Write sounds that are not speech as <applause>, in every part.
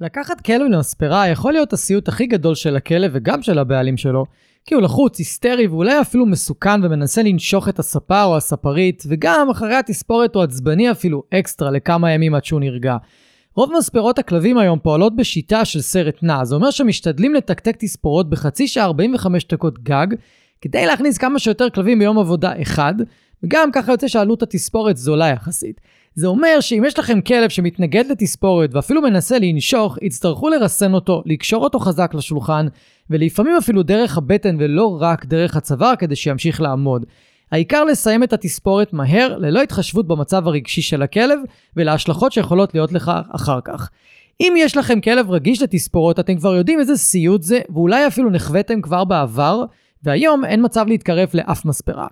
לקחת כלב למספרה יכול להיות הסיוט הכי גדול של הכלב וגם של הבעלים שלו, כי הוא לחוץ, היסטרי ואולי אפילו מסוכן ומנסה לנשוך את הספר או הספרית, וגם אחרי התספורת הוא עצבני אפילו אקסטרה לכמה ימים עד שהוא נרגע. רוב מספרות הכלבים היום פועלות בשיטה של סרט נע, זה אומר שמשתדלים לתקתק תספורות בחצי שעה 45 דקות גג, כדי להכניס כמה שיותר כלבים ביום עבודה אחד, וגם ככה יוצא שעלות התספורת זולה יחסית. זה אומר שאם יש לכם כלב שמתנגד לתספורת ואפילו מנסה לנשוך, יצטרכו לרסן אותו, לקשור אותו חזק לשולחן, ולפעמים אפילו דרך הבטן ולא רק דרך הצוואר כדי שימשיך לעמוד. העיקר לסיים את התספורת מהר, ללא התחשבות במצב הרגשי של הכלב ולהשלכות שיכולות להיות לך אחר כך. אם יש לכם כלב רגיש לתספורות, אתם כבר יודעים איזה סיוט זה, ואולי אפילו נחוויתם כבר בעבר, והיום אין מצב להתקרב לאף מספרה.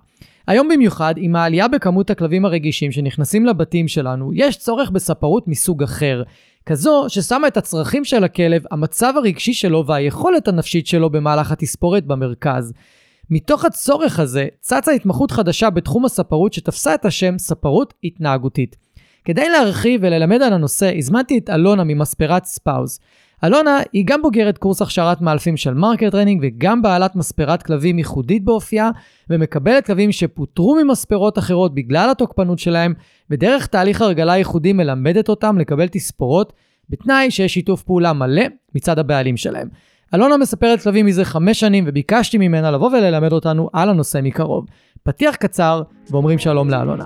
היום במיוחד, עם העלייה בכמות הכלבים הרגישים שנכנסים לבתים שלנו, יש צורך בספרות מסוג אחר. כזו ששמה את הצרכים של הכלב, המצב הרגשי שלו והיכולת הנפשית שלו במהלך התספורת במרכז. מתוך הצורך הזה, צצה התמחות חדשה בתחום הספרות שתפסה את השם ספרות התנהגותית. כדי להרחיב וללמד על הנושא, הזמנתי את אלונה ממספרת ספאוז. אלונה היא גם בוגרת קורס הכשרת מאלפים של Marker Training וגם בעלת מספרת כלבים ייחודית באופייה, ומקבלת כלבים שפוטרו ממספרות אחרות בגלל התוקפנות שלהם, ודרך תהליך הרגלה ייחודי מלמדת אותם לקבל תספורות, בתנאי שיש שיתוף פעולה מלא מצד הבעלים שלהם. אלונה מספרת כלבים מזה חמש שנים וביקשתי ממנה לבוא וללמד אותנו על הנושא מקרוב. פתיח קצר ואומרים שלום לאלונה.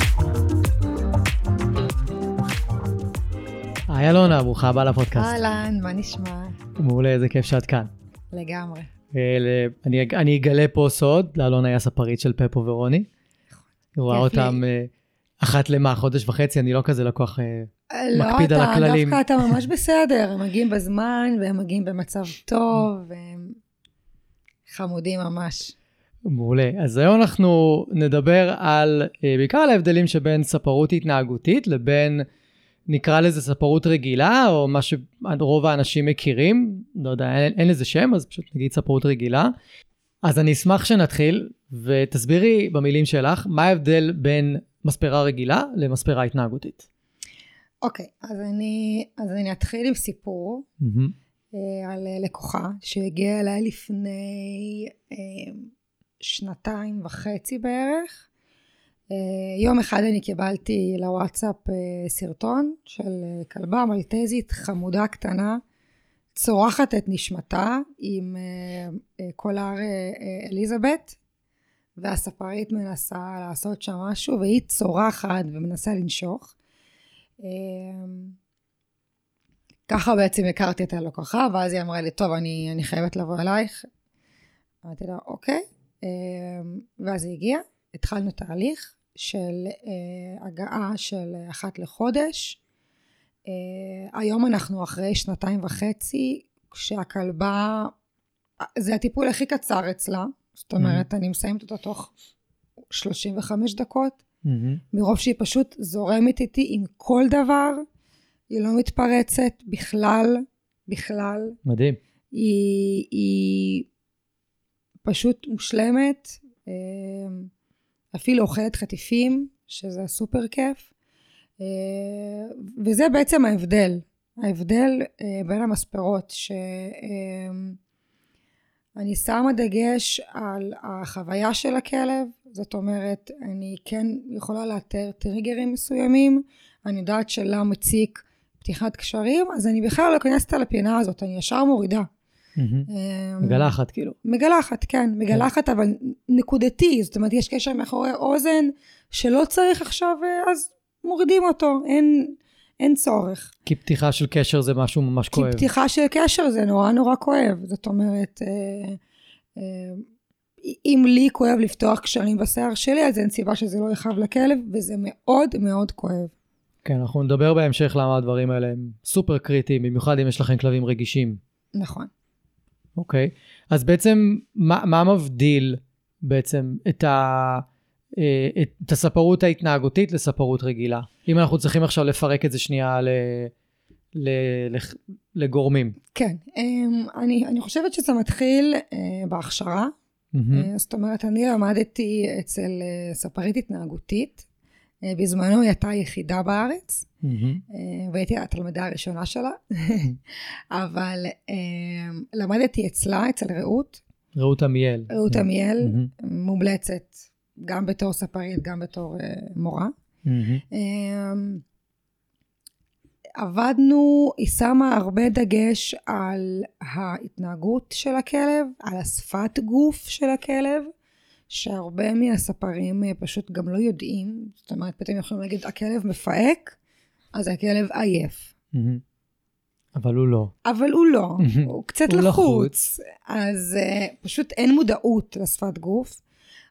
היי אלונה, ברוכה הבאה לפודקאסט. אהלן, מה נשמע? מעולה, איזה כיף שאת כאן. לגמרי. אה, אני, אני אגלה פה סוד, לאלונה היה ספרית של פפו ורוני. אני רואה אותם אה, אחת למה, חודש וחצי, אני לא כזה לקוח אה, לא, מקפיד על אתה, הכללים. דווקא אתה ממש <laughs> בסדר, הם מגיעים בזמן, והם מגיעים במצב טוב, והם חמודים ממש. מעולה. אז היום אנחנו נדבר על, בעיקר על ההבדלים שבין ספרות התנהגותית לבין, נקרא לזה ספרות רגילה, או מה שרוב האנשים מכירים, לא יודע, אין, אין לזה שם, אז פשוט נגיד ספרות רגילה. אז אני אשמח שנתחיל, ותסבירי במילים שלך, מה ההבדל בין מספרה רגילה למספרה התנהגותית. אוקיי, אז אני, אז אני אתחיל עם סיפור Mm-hmm. אה, על אה, לקוחה שהגיעה אליי לפני אה, שנתיים וחצי בערך. אה, יום אחד אני קיבלתי לוואטסאפ אה, סרטון של אה, כלבה מלטזית חמודה קטנה, צורחת את נשמתה עם קולר אליזבת, והספרית מנסה לעשות שם משהו, והיא צורחת ומנסה לנשוך. ככה בעצם הכרתי את הלקוחה, ואז היא אמרה לי, טוב, אני, אני חייבת לבוא אלייך. אמרתי לה, אוקיי. ואז היא הגיעה, התחלנו תהליך של אה, הגעה של אחת לחודש. אה, היום אנחנו אחרי שנתיים וחצי, כשהכלבה, זה הטיפול הכי קצר אצלה, זאת אומרת, אני מסיימת אותו תוך 35 דקות, Mm-hmm. מרוב שהיא פשוט זורמת איתי עם כל דבר, היא לא מתפרצת בכלל, בכלל. מדהים. היא, היא פשוט מושלמת, אה, אפילו אוכלת חטיפים, שזה סופר כיף. אה, וזה בעצם ההבדל, ההבדל אה, בין המספרות, שאני שמה דגש על החוויה של הכלב, זאת אומרת, אני כן יכולה לאתר טריגרים מסוימים, אני יודעת שלה מציק פתיחת קשרים, אז אני בכלל לא אכנס על הפינה הזאת, אני ישר מורידה. אמ, מגלחת כאילו. מגלחת, כן, מגלחת, אבל נקודתי, זאת אומרת, יש קשר מאחורי אוזן שלא צריך עכשיו, אה, אז מורידים אותו, אין, אין צורך. כי פתיחה של קשר זה משהו ממש כי כואב. פתיחה של קשר זה נורא נורא כואב. זאת אומרת, אה, אה, אם לי כואב לפתוח קשרים בשיער שלי, אז אין סיבה שזה לא יכאב לכלב, וזה מאוד מאוד כואב. כן, אנחנו נדבר בהמשך למה הדברים האלה הם סופר קריטיים, במיוחד אם יש לכם כלבים רגישים. נכון. אוקיי. אז בעצם, מה, מה מבדיל בעצם את, ה, אה, את הספרות ההתנהגותית לספרות רגילה? אם אנחנו צריכים עכשיו לפרק את זה שנייה ל, ל, ל, לגורמים. כן, אמ, אני, אני חושבת שזה מתחיל אה, בהכשרה. אה, זאת אומרת, אני למדתי אצל ספרית התנהגותית. אה, בזמנו היא הייתה היחידה בארץ. אה, והייתי התלמידה הראשונה שלה, <laughs> אבל אה, למדתי אצלה, אצל רעות, רעות עמיאל. רעות עמיאל, מהמם. מומלצת גם בתור ספרית, גם בתור מורה. אמ, עבדנו, היא שמה הרבה דגש על ההתנהגות של הכלב, על השפת גוף של הכלב, שהרבה מהספרים אה, פשוט גם לא יודעים, זאת אומרת, פתאום יכולים להגיד, הכלב מפהק, אז הכלב עייף. אבל הוא לא. אבל הוא לא, הוא קצת הוא לחוץ, אז uh, פשוט אין מודעות לשפת גוף.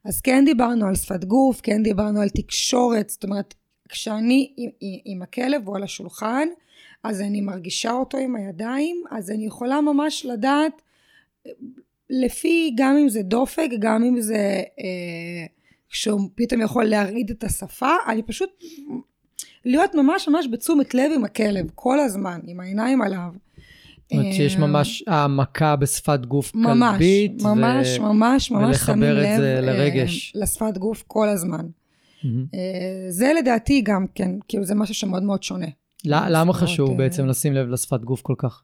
אז כן דיברנו על שפת גוף, כן דיברנו על תקשורת, זאת אומרת, כשאני עם, עם, הכלב או על השולחן, אז אני מרגישה אותו עם הידיים, אז אני יכולה ממש לדעת, לפי, גם אם זה דופק, גם אם זה, אה, שהוא פתאום יכול להרעיד את השפה, אני פשוט להיות ממש ממש בתשומת לב עם הכלב, כל הזמן, עם העיניים עליו. זאת אומרת שיש אה, ממש העמקה בשפת גוף ממש, כלבית. ממש, ו... ממש, ממש ולחבר שמים את לב זה אה, לרגש. לשפת גוף כל הזמן. מהמם. אה, זה לדעתי גם כן, כאילו זה משהו שמאוד מאוד שונה. ל- למה חשוב בעצם לשים לב לשפת גוף כל כך?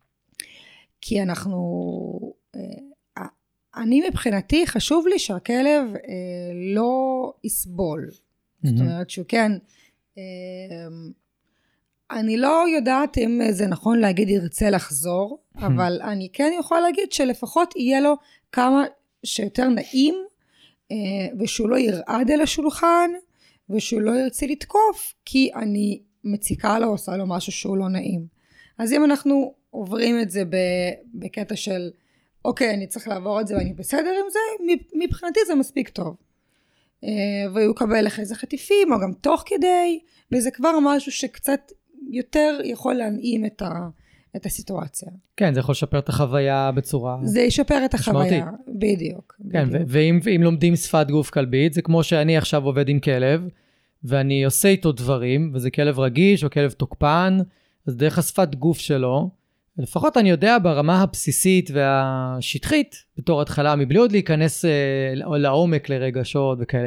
כי אנחנו... אני מבחינתי, חשוב לי שהכלב אה, לא יסבול. זאת מהמם. אומרת שהוא כן... אה, אני לא יודעת אם זה נכון להגיד ירצה לחזור, אבל אני כן יכולה להגיד שלפחות יהיה לו כמה שיותר נעים, אה, ושהוא לא ירעד על השולחן, ושהוא לא ירצה לתקוף, כי אני מציקה לו, עושה לו משהו שהוא לא נעים. אז אם אנחנו עוברים את זה בקטע של, אוקיי, אני צריך לעבור את זה ואני בסדר עם זה, מבחינתי זה מספיק טוב. אה, והוא יקבל לך איזה חטיפים, או גם תוך כדי, וזה כבר משהו שקצת יותר יכול להנעים את, ה, את הסיטואציה. כן, זה יכול לשפר את החוויה בצורה... זה ישפר את. החוויה, בדיוק. כן, בדיוק. ואם, ואם לומדים שפת גוף כלבית, זה כמו שאני עכשיו עובד עם כלב, ואני עושה איתו דברים, וזה כלב רגיש או כלב תוקפן, אז דרך השפת גוף שלו, לפחות אני יודע ברמה הבסיסית והשטחית, בתור התחלה, מבלי עוד להיכנס אה, לעומק לרגשות וכאלה.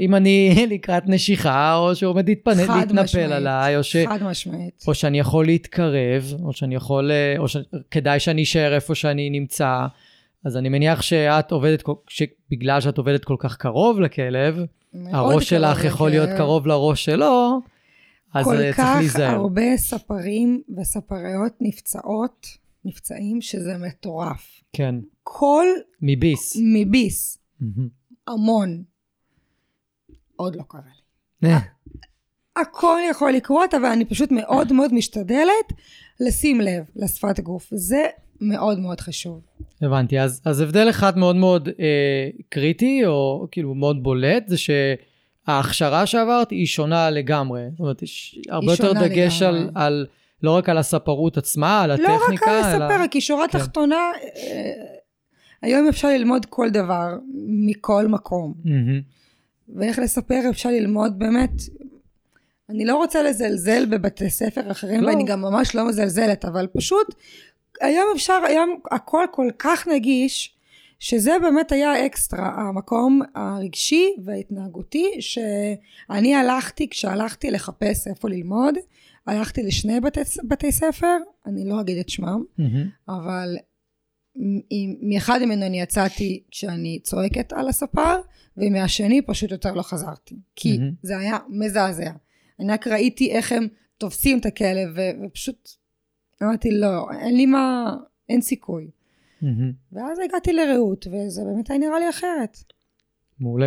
אם אני <laughs> לקראת נשיכה, או שהוא עומד להתפנ- להתנפל משמעית. עליי, או, ש... חד משמעית. או שאני יכול להתקרב, או שאני יכול, אה, או שכדאי שאני אשאר איפה שאני נמצא. אז אני מניח שאת עובדת, שבגלל שאת עובדת כל כך קרוב לכלב, הראש שלך יכול להיות לכלב. קרוב לראש שלו, אז כל אה, צריך כך להיזהר. הרבה ספרים וספריות נפצעות, נפצעים, שזה מטורף. כן, כל מביס. מביס. המון. עוד לא קרה לי. אה, הכל יכול לקרות, אבל אני פשוט מאוד מאוד משתדלת לשים לב לשפת גוף. זה מאוד מאוד חשוב. הבנתי, אז, אז הבדל אחד מאוד מאוד אה, קריטי, או כאילו מאוד בולט, זה שההכשרה שעברת היא שונה לגמרי. זאת אומרת, יש הרבה יותר דגש על, לגמרי. על, לא רק על הספרות עצמה, על לא הטכניקה, רק על אלא... לספר, כי שורה כן. תחתונה, אה, היום אפשר ללמוד כל דבר מכל מקום. מהמם. ואיך לספר אפשר ללמוד באמת. אני לא רוצה לזלזל בבתי ספר אחרים, לא. ואני גם ממש לא מזלזלת, אבל פשוט היום אפשר, היום הכל כל כך נגיש, שזה באמת היה אקסטרה, המקום הרגשי וההתנהגותי, שאני הלכתי, כשהלכתי לחפש איפה ללמוד, הלכתי לשני בתי, בתי ספר, אני לא אגיד את שמם, מהמם. אבל מאחד ממנו אני יצאתי כשאני צועקת על הספר, ומהשני פשוט יותר לא חזרתי. כי מהמם. זה היה מזעזע. אני רק ראיתי איך הם תופסים את הכלב, ו- ופשוט אמרתי, לא, אין לי מה, אין סיכוי. ואז הגעתי לרעות, וזה באמת היה נראה לי אחרת. מעולה.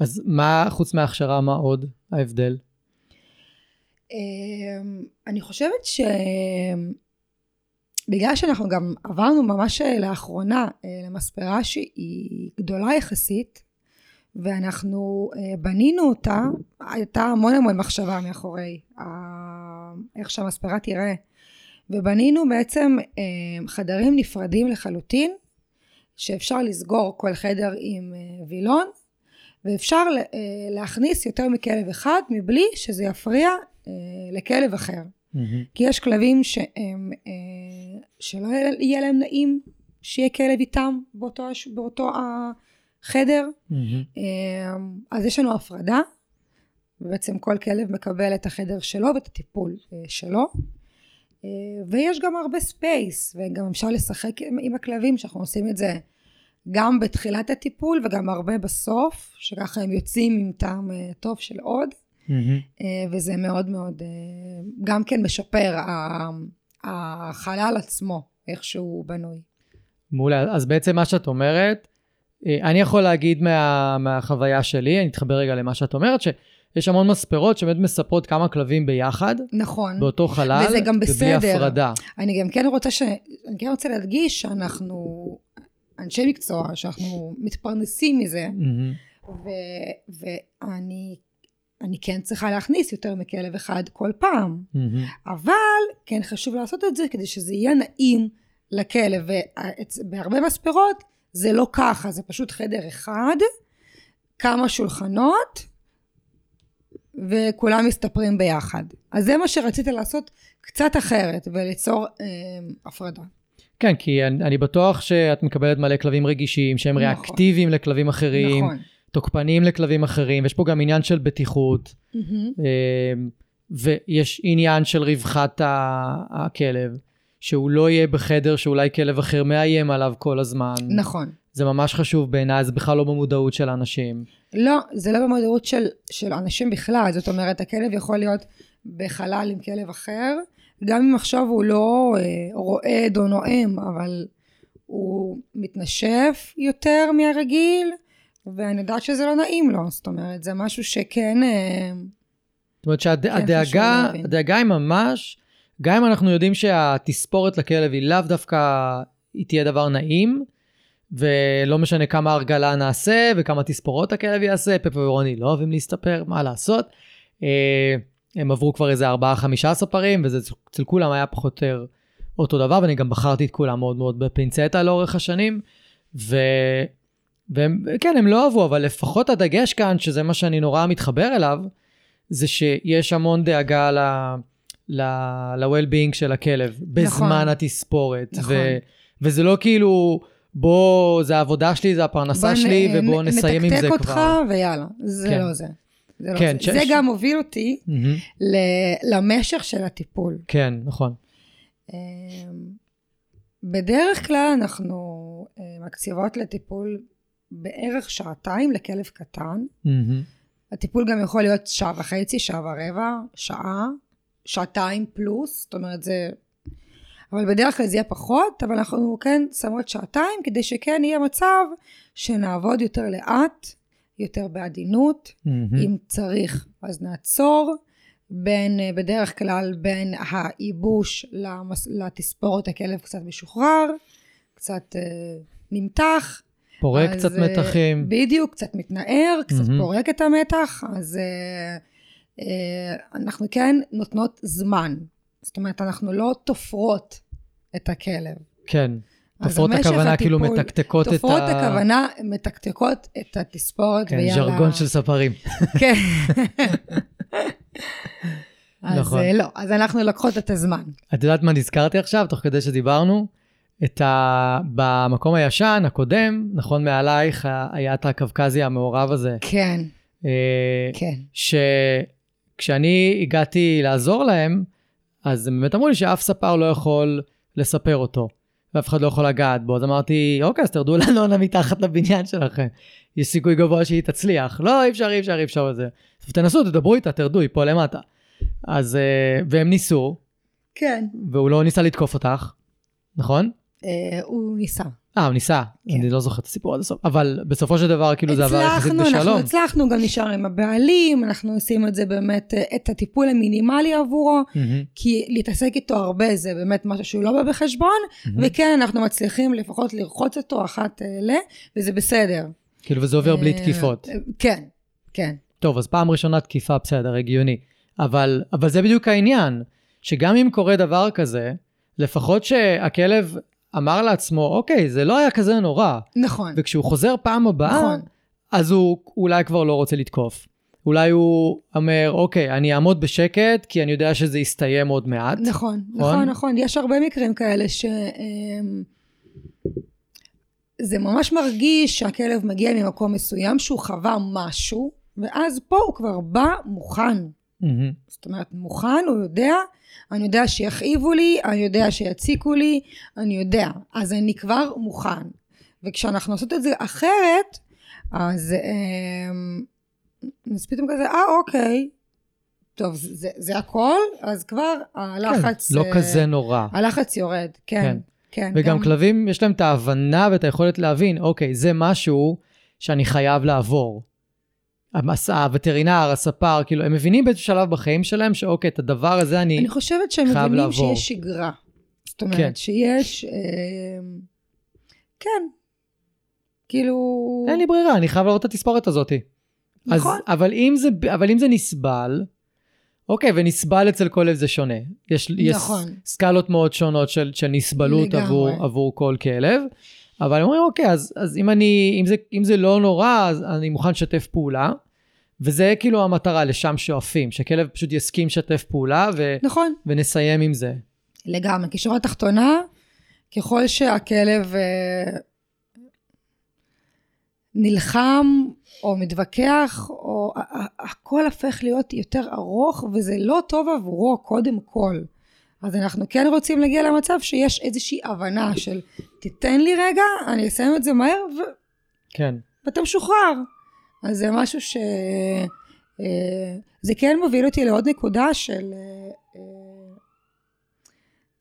אז מה, חוץ מההכשרה, מה עוד ההבדל? אמ, אני חושבת ש... בגלל שאנחנו גם עברנו ממש לאחרונה אה, למספרה שהיא גדולה יחסית, ואנחנו אה, בנינו אותה, הייתה המון המון מחשבה מאחורי איך שהמספרה תראה, ובנינו בעצם אה, חדרים נפרדים לחלוטין, שאפשר לסגור כל חדר עם וילון, ואפשר להכניס יותר מכלב אחד מבלי שזה יפריע לכלב אחר. Mm-hmm. כי יש כלבים שהם, אה, שלא יהיה להם נעים שיהיה כלב איתם באותו, באותו החדר. Mm-hmm. אה, אז יש לנו הפרדה, ובעצם כל כלב מקבל את החדר שלו ואת הטיפול אה, שלו. ויש גם הרבה space, וגם אפשר לשחק עם, עם הכלבים, שאנחנו עושים את זה גם בתחילת הטיפול וגם הרבה בסוף, שככה הם יוצאים עם טעם טוב של עוד. Mm-hmm. וזה מאוד מאוד אה, גם כן משפר החלל עצמו, איך שהוא בנוי. מעולה, אז בעצם מה שאת אומרת, אה, אני יכול להגיד מה, מהחוויה שלי, אני אתחבר רגע למה שאת אומרת, שיש המון מספרות שבאמת מספרות כמה כלבים ביחד. נכון. באותו חלל. וזה גם בסדר. ובלי הפרדה. אני גם כן רוצה, ש... אני כן רוצה להדגיש שאנחנו אנשי מקצוע, שאנחנו מתפרנסים מזה, mm-hmm. ו... ואני אני כן צריכה להכניס יותר מכלב אחד כל פעם. Mm-hmm. אבל כן חשוב לעשות את זה כדי שזה יהיה נעים לכלב. ובהרבה מספרות זה לא ככה, זה פשוט חדר אחד, כמה שולחנות, וכולם מסתפרים ביחד. אז זה מה שרציתי לעשות קצת אחרת, וליצור אה, הפרדה. כן, כי אני, אני בטוח שאת מקבלת מלא כלבים רגישים, שהם נכון. ריאקטיביים לכלבים אחרים. נכון. תוקפניים לכלבים אחרים, ויש פה גם עניין של בטיחות, mm-hmm. ויש עניין של רווחת הכלב, שהוא לא יהיה בחדר שאולי כלב אחר מאיים עליו כל הזמן. נכון. זה ממש חשוב בעיניי, זה בכלל לא במודעות של אנשים. לא, זה לא במודעות של, של אנשים בכלל, זאת אומרת, הכלב יכול להיות בחלל עם כלב אחר, גם אם עכשיו הוא לא אה, רועד או נואם, אבל הוא מתנשף יותר מהרגיל, ואני יודעת שזה לא נעים לו, זאת אומרת, זה משהו שכן... אה, זאת אומרת שהדאגה שהדאגה היא ממש, גם אם אנחנו יודעים שהתספורת לכלב היא לאו דווקא, היא תהיה דבר נעים, ולא משנה כמה הרגלה נעשה וכמה תספורות הכלב יעשה, פפה ורוני לא אוהבים להסתפר, מה לעשות. אה, הם עברו כבר איזה 4-5 ספרים, וזה אצל כולם היה פחות או יותר אותו דבר, ואני גם בחרתי את כולם מאוד מאוד בפינצטה לאורך השנים, ו... והם, כן, הם לא אהבו, אבל לפחות הדגש כאן, שזה מה שאני נורא מתחבר אליו, זה שיש המון דאגה ל... ל-well-being של הכלב, נכון. בזמן התספורת. נכון. ו- וזה לא כאילו, בוא, זה העבודה שלי, זה הפרנסה שלי, נ- ובוא נסיים עם זה כבר. נתקתק אותך ויאללה, זה כן. לא זה. זה, לא כן, זה. ש- זה גם הוביל אותי mm-hmm. ל- למשך של הטיפול. כן, נכון. אמ, בדרך כלל אנחנו אה, מקציבות לטיפול בערך שעתיים לכלב קטן. Mm-hmm. הטיפול גם יכול להיות שעה וחצי, שעה ורבע, שעה, שעתיים פלוס, זאת אומרת זה... אבל בדרך כלל זה יהיה פחות, אבל אנחנו כן שמות שעתיים כדי שכן יהיה מצב שנעבוד יותר לאט, יותר בעדינות, mm-hmm. אם צריך אז נעצור, בין, בדרך כלל בין הייבוש למס, לתספורת הכלב קצת משוחרר, קצת אה, נמתח, פורק קצת uh, מתחים. בדיוק, קצת מתנער, קצת mm-hmm. פורק את המתח, אז uh, uh, אנחנו כן נותנות זמן. זאת אומרת, אנחנו לא תופרות את הכלב. כן. תופרות הכוונה הטיפול, כאילו מתקתקות את ה... תופרות הכוונה מתקתקות את התספורת כן, ויאללה... כן, ז'רגון של ספרים. <laughs> כן. <laughs> אז נכון. לא, אז אנחנו לוקחות את הזמן. את יודעת מה נזכרתי עכשיו, תוך כדי שדיברנו? את ה... במקום הישן, הקודם, נכון מעלייך, היה את הקווקזי המעורב הזה. כן. אה, כן. שכשאני הגעתי לעזור להם, אז הם באמת אמרו לי שאף ספר לא יכול לספר אותו, ואף אחד לא יכול לגעת בו. אז אמרתי, אוקיי, אז תרדו לאלונה מתחת לבניין שלכם. יש סיכוי גבוה שהיא תצליח. לא, אי אפשר, אי אפשר, אי אפשר וזה. אז תנסו, תדברו איתה, תרדו, היא פה למטה. אז, אה, והם ניסו. כן. והוא לא ניסה לתקוף אותך, נכון? אה, הוא ניסה. אה, הוא ניסה, כן. אני לא זוכר את הסיפור עד הסוף, אבל בסופו של דבר כאילו זה עבר יחסית הצלחנו, אנחנו בשלום. הצלחנו, גם נשאר עם הבעלים, אנחנו עושים את זה באמת, אה, את הטיפול המינימלי עבורו, מהמם, כי להתעסק איתו הרבה זה באמת משהו שהוא לא בא בחשבון, מהמם. וכן, אנחנו מצליחים לפחות לרחוץ אותו אחת אה, ל, וזה בסדר. כאילו וזה עובר בלי אה, תקיפות. כן, כן. טוב, אז פעם ראשונה תקיפה, בסדר, הגיוני. אבל, אבל זה בדיוק העניין, שגם אם קורה דבר כזה, לפחות שהכלב אמר לעצמו, אוקיי, זה לא היה כזה נורא. נכון, וכשהוא חוזר פעם הבאה, נכון. אז הוא אולי כבר לא רוצה לתקוף. אולי הוא אומר, אוקיי, אני אעמוד בשקט, כי אני יודע שזה יסתיים עוד מעט. נכון, נכון? נכון, נכון. יש הרבה מקרים כאלה ש... אמ, זה ממש מרגיש שהכלב מגיע ממקום מסוים שהוא חווה משהו, ואז פה הוא כבר בא מוכן. מהמם, זאת אומרת, מוכן, הוא יודע, אני יודע שיכאיבו לי, אני יודע שיציקו לי, אני יודע. אז אני כבר מוכן. וכשאנחנו עושות את זה אחרת, אז, אז פתאום כזה, אה, אוקיי, טוב, זה, זה הכל, אז כבר הלחץ... כן, לא אה, כזה נורא. הלחץ יורד, כן. כן. כן. וגם גם- כלבים, יש להם את ההבנה ואת היכולת להבין, אוקיי, זה משהו שאני חייב לעבור. המס- הווטרינר, הספר, כאילו, הם מבינים באיזשהו שלב בחיים שלהם שאוקיי, את הדבר הזה אני... אני חושבת שהם חייב מבינים לעבור. שיש שגרה. זאת אומרת, כן. שיש... אה, כן. כאילו... אין לי ברירה, אני חייב לעבור את התספורת הזאת. נכון. אז, אבל, אם זה, אבל אם זה נסבל, אוקיי, ונסבל אצל כל לב זה שונה. יש, נכון. יש סקלות מאוד שונות של, של נסבלות. עבור, עבור כל כלב, אבל הם אומרים, אוקיי, אז, אז אם, אני, אם, זה, אם זה לא נורא, אז אני מוכן לשתף פעולה, וזה כאילו המטרה, לשם שואפים, שכלב פשוט יסכים לשתף פעולה ו, נכון. ונסיים עם זה. לגמרי. כשורה תחתונה, ככל שהכלב אה, נלחם או מתווכח, או הכל הופך להיות יותר ארוך, וזה לא טוב עבורו קודם כל. אז אנחנו כן רוצים להגיע למצב שיש איזושהי הבנה של תיתן לי רגע, אני אסיים את זה מהר ו... כן. ואתה משוחרר. אז זה משהו ש... אה, זה כן מוביל אותי לעוד נקודה של, אה, אה,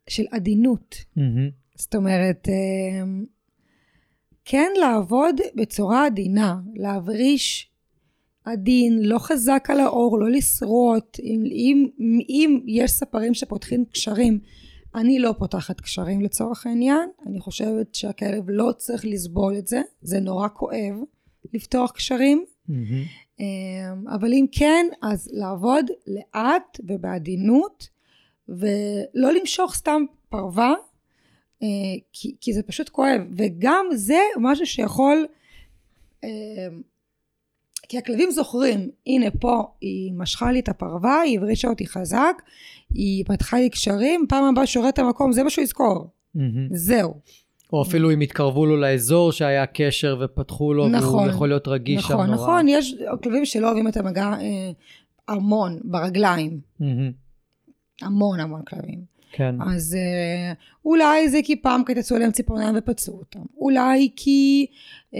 של עדינות. מהמם. זאת אומרת, כן לעבוד בצורה עדינה, להבריש עדין, לא חזק על האור, לא לשרוט. אם, אם, אם יש ספרים שפותחים קשרים, אני לא פותחת קשרים לצורך העניין. אני חושבת שהכלב לא צריך לסבול את זה, זה נורא כואב לפתוח קשרים. מהמם. אמ, אבל אם כן, אז לעבוד לאט ובעדינות, ולא למשוך סתם פרווה, אה, כי, כי זה פשוט כואב. וגם זה משהו שיכול... אמ, כי הכלבים זוכרים, הנה פה היא משכה לי את הפרווה, היא הברישה אותי חזק, היא פתחה לי קשרים, פעם הבאה שהוא את המקום, זה מה שהוא יזכור. מהמם. זהו. או אפילו אם התקרבו לו לאזור שהיה קשר ופתחו לו, נכון. והוא יכול להיות רגיש שם נכון, נורא. נכון, יש כלבים שלא אוהבים את המגע אה, המון ברגליים. מהמם. המון המון כלבים. כן. אז אה, אולי זה כי פעם קטצו עליהם ציפורניים ופצעו אותם. אולי כי אה,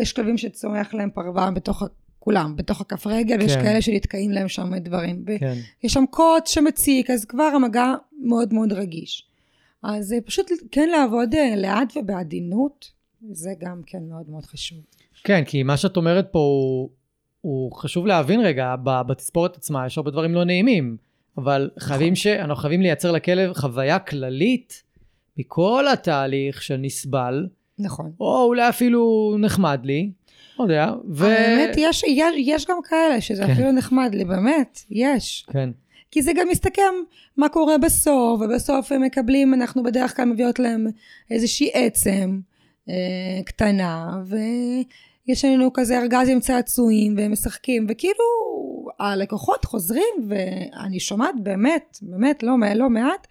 יש כלבים שצומח להם פרווה בתוך, ה- כולם, בתוך הכף רגל, ויש כן. כאלה שנתקעים להם שם דברים. ויש כן. שם קוץ שמציק, אז כבר המגע מאוד מאוד רגיש. אז אה, פשוט כן לעבוד אה, לאט ובעדינות, זה גם כן מאוד מאוד חשוב. כן, כי מה שאת אומרת פה הוא, הוא חשוב להבין רגע, בתספורת עצמה יש הרבה דברים לא נעימים, אבל חייבים ש... אנחנו חייבים לייצר לכלב חוויה כללית מכל התהליך של נסבל, נכון. או אולי אפילו נחמד לי, לא יודע, ו... האמת, יש, יש, יש גם כאלה שזה כן. אפילו נחמד לי, באמת, יש. כן, כי זה גם מסתכם מה קורה בסוף, ובסוף הם מקבלים, אנחנו בדרך כלל מביאות להם איזושהי עצם אה, קטנה, ויש לנו כזה ארגז עם צעצועים, והם משחקים, וכאילו הלקוחות חוזרים, ואני שומעת באמת, באמת לא, לא מעט,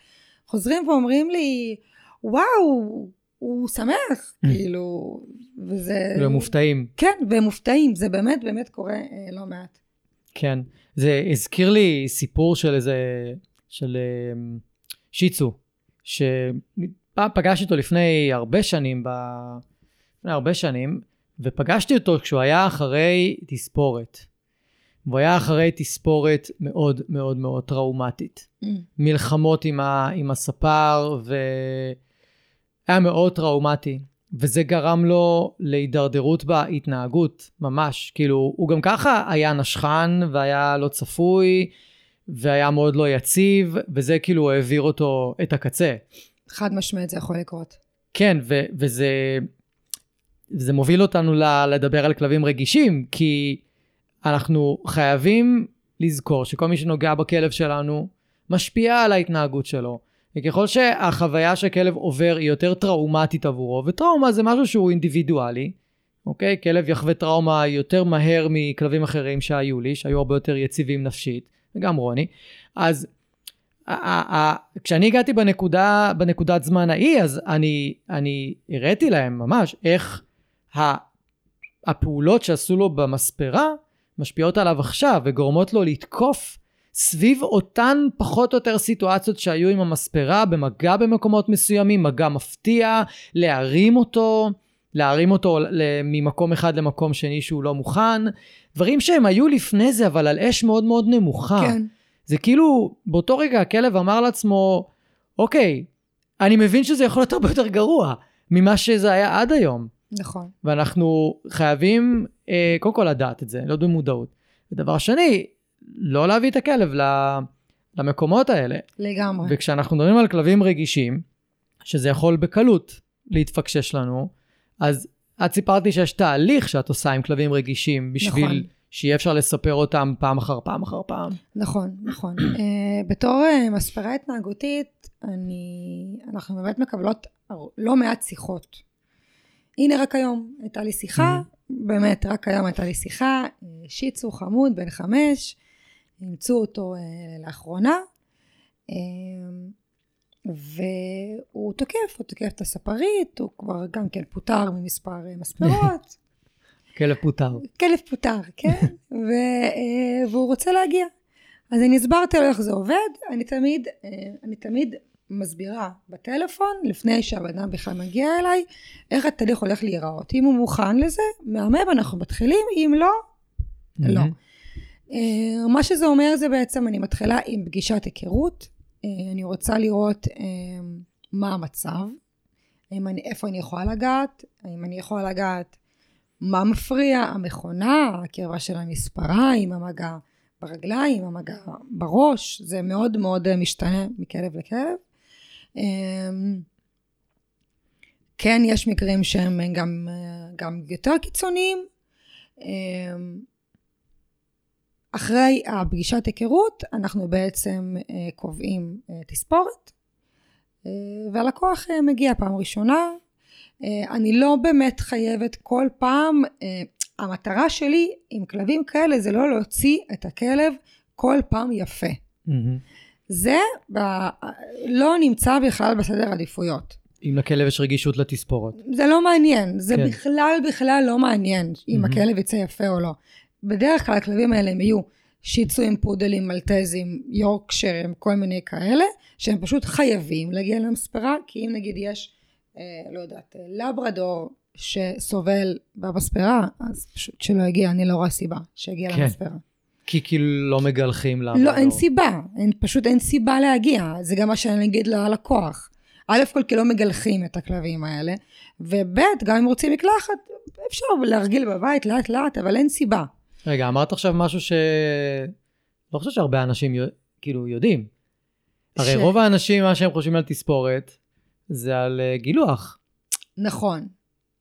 חוזרים ואומרים לי, וואו, הוא שמח, כאילו, וזה... והם מופתעים, כן, והם מופתעים, זה באמת באמת קורה אה, לא מעט. כן. זה הזכיר לי סיפור של איזה, של אה, שיצו, שפעם פגשתי אותו לפני הרבה שנים, ב... לפני הרבה שנים, ופגשתי אותו כשהוא היה אחרי תספורת. והוא היה אחרי תספורת מאוד מאוד מאוד טראומטית. Mm. מלחמות עם, ה, עם הספר, והיה מאוד טראומטי. וזה גרם לו להידרדרות בהתנהגות, ממש. כאילו, הוא גם ככה היה נשכן והיה לא צפוי, והיה מאוד לא יציב, וזה כאילו העביר אותו את הקצה. חד משמעית זה יכול לקרות. כן, ו- וזה זה מוביל אותנו ל- לדבר על כלבים רגישים, כי אנחנו חייבים לזכור שכל מי שנוגע בכלב שלנו משפיע על ההתנהגות שלו. וככל שהחוויה שכלב עובר היא יותר טראומטית עבורו, וטראומה זה משהו שהוא אינדיבידואלי, אוקיי? כלב יחווה טראומה יותר מהר מכלבים אחרים שהיו לי, שהיו הרבה יותר יציבים נפשית, וגם רוני. אז כשאני הגעתי בנקודה, בנקודת זמן ההיא, אז אני, אני הראיתי להם ממש איך הפעולות שעשו לו במספרה משפיעות עליו עכשיו וגורמות לו לתקוף סביב אותן פחות או יותר סיטואציות שהיו עם המספרה במגע במקומות מסוימים, מגע מפתיע, להרים אותו, להרים אותו ממקום אחד למקום שני שהוא לא מוכן, דברים שהם היו לפני זה אבל על אש מאוד מאוד נמוכה. כן. זה כאילו, באותו רגע הכלב אמר לעצמו, אוקיי, אני מבין שזה יכול להיות הרבה יותר גרוע ממה שזה היה עד היום. נכון. ואנחנו חייבים, אה, קודם כל לדעת את זה, להיות במודעות. ודבר שני, לא להביא את הכלב למקומות האלה. לגמרי. וכשאנחנו מדברים על כלבים רגישים, שזה יכול בקלות להתפקשש לנו, אז את סיפרת לי שיש תהליך שאת עושה עם כלבים רגישים בשביל נכון. שיהיה אפשר לספר אותם פעם אחר פעם אחר פעם. נכון, נכון. uh, <clears throat> בתור uh, מספרה התנהגותית, אני, אנחנו באמת מקבלות לא מעט שיחות. הנה רק היום הייתה לי שיחה. באמת רק היום הייתה לי שיחה, אה, שיצו חמוד בן חמש, אימצו אותו uh, לאחרונה, uh, והוא תוקף, הוא תוקף את הספרית, הוא כבר גם כן פוטר ממספר מספרות. <laughs> כלב פוטר. כלב פוטר, כן, ו, והוא רוצה להגיע. אז אני הסברתי לו איך זה עובד, אני תמיד, אני תמיד מסבירה בטלפון, לפני שהבן אדם בכלל מגיע אליי, איך התהליך הולך להיראות. אם הוא מוכן לזה, מהמם, אנחנו מתחילים, אם לא, לא. אה, מה שזה אומר זה בעצם, אני מתחילה עם פגישת היכרות, אה, אני רוצה לראות אה, מה המצב, אני, איפה אני יכולה לגעת, האם אני יכולה לגעת מה מפריע, המכונה, הקרבה של המספרה, עם המגע ברגליים, המגע בראש, זה מאוד מאוד משתנה מכלב לכלב. כן, יש מקרים שהם גם, גם יותר קיצוניים. אחרי הפגישת היכרות, אנחנו בעצם אה, קובעים אה, תספורת, אה, והלקוח מגיע פעם ראשונה. אני לא באמת חייבת כל פעם, המטרה שלי עם כלבים כאלה זה לא להוציא את הכלב כל פעם יפה. Mm-hmm. זה ב... לא נמצא בכלל בסדר עדיפויות. אם לכלב יש רגישות לתספורת. זה לא מעניין, זה כן. בכלל בכלל לא מעניין אם mm-hmm. הכלב יצא יפה או לא. בדרך כלל הכלבים האלה הם יהיו שיצואים, פודלים, מלטזים, יורקשרים, כל מיני כאלה, שהם פשוט חייבים להגיע למספרה, כי אם נגיד יש, אה, לא יודעת, לברדור שסובל במספרה, אז פשוט שלא יגיע, אני לא רואה סיבה שיגיע כן. למספרה. כי כאילו לא מגלחים לה. לא, אין סיבה. אין, פשוט אין סיבה להגיע. זה גם מה שאני אגיד ללקוח. א' כל כי לא מגלחים את הכלבים האלה, וב' גם אם רוצים מקלחת, אפשר להרגיל בבית לאט לאט, אבל אין סיבה. רגע, אמרת עכשיו משהו ש... לא חושב שהרבה אנשים כאילו יודעים. הרי ש... רוב האנשים, מה שהם חושבים על תספורת, זה על uh, גילוח. נכון,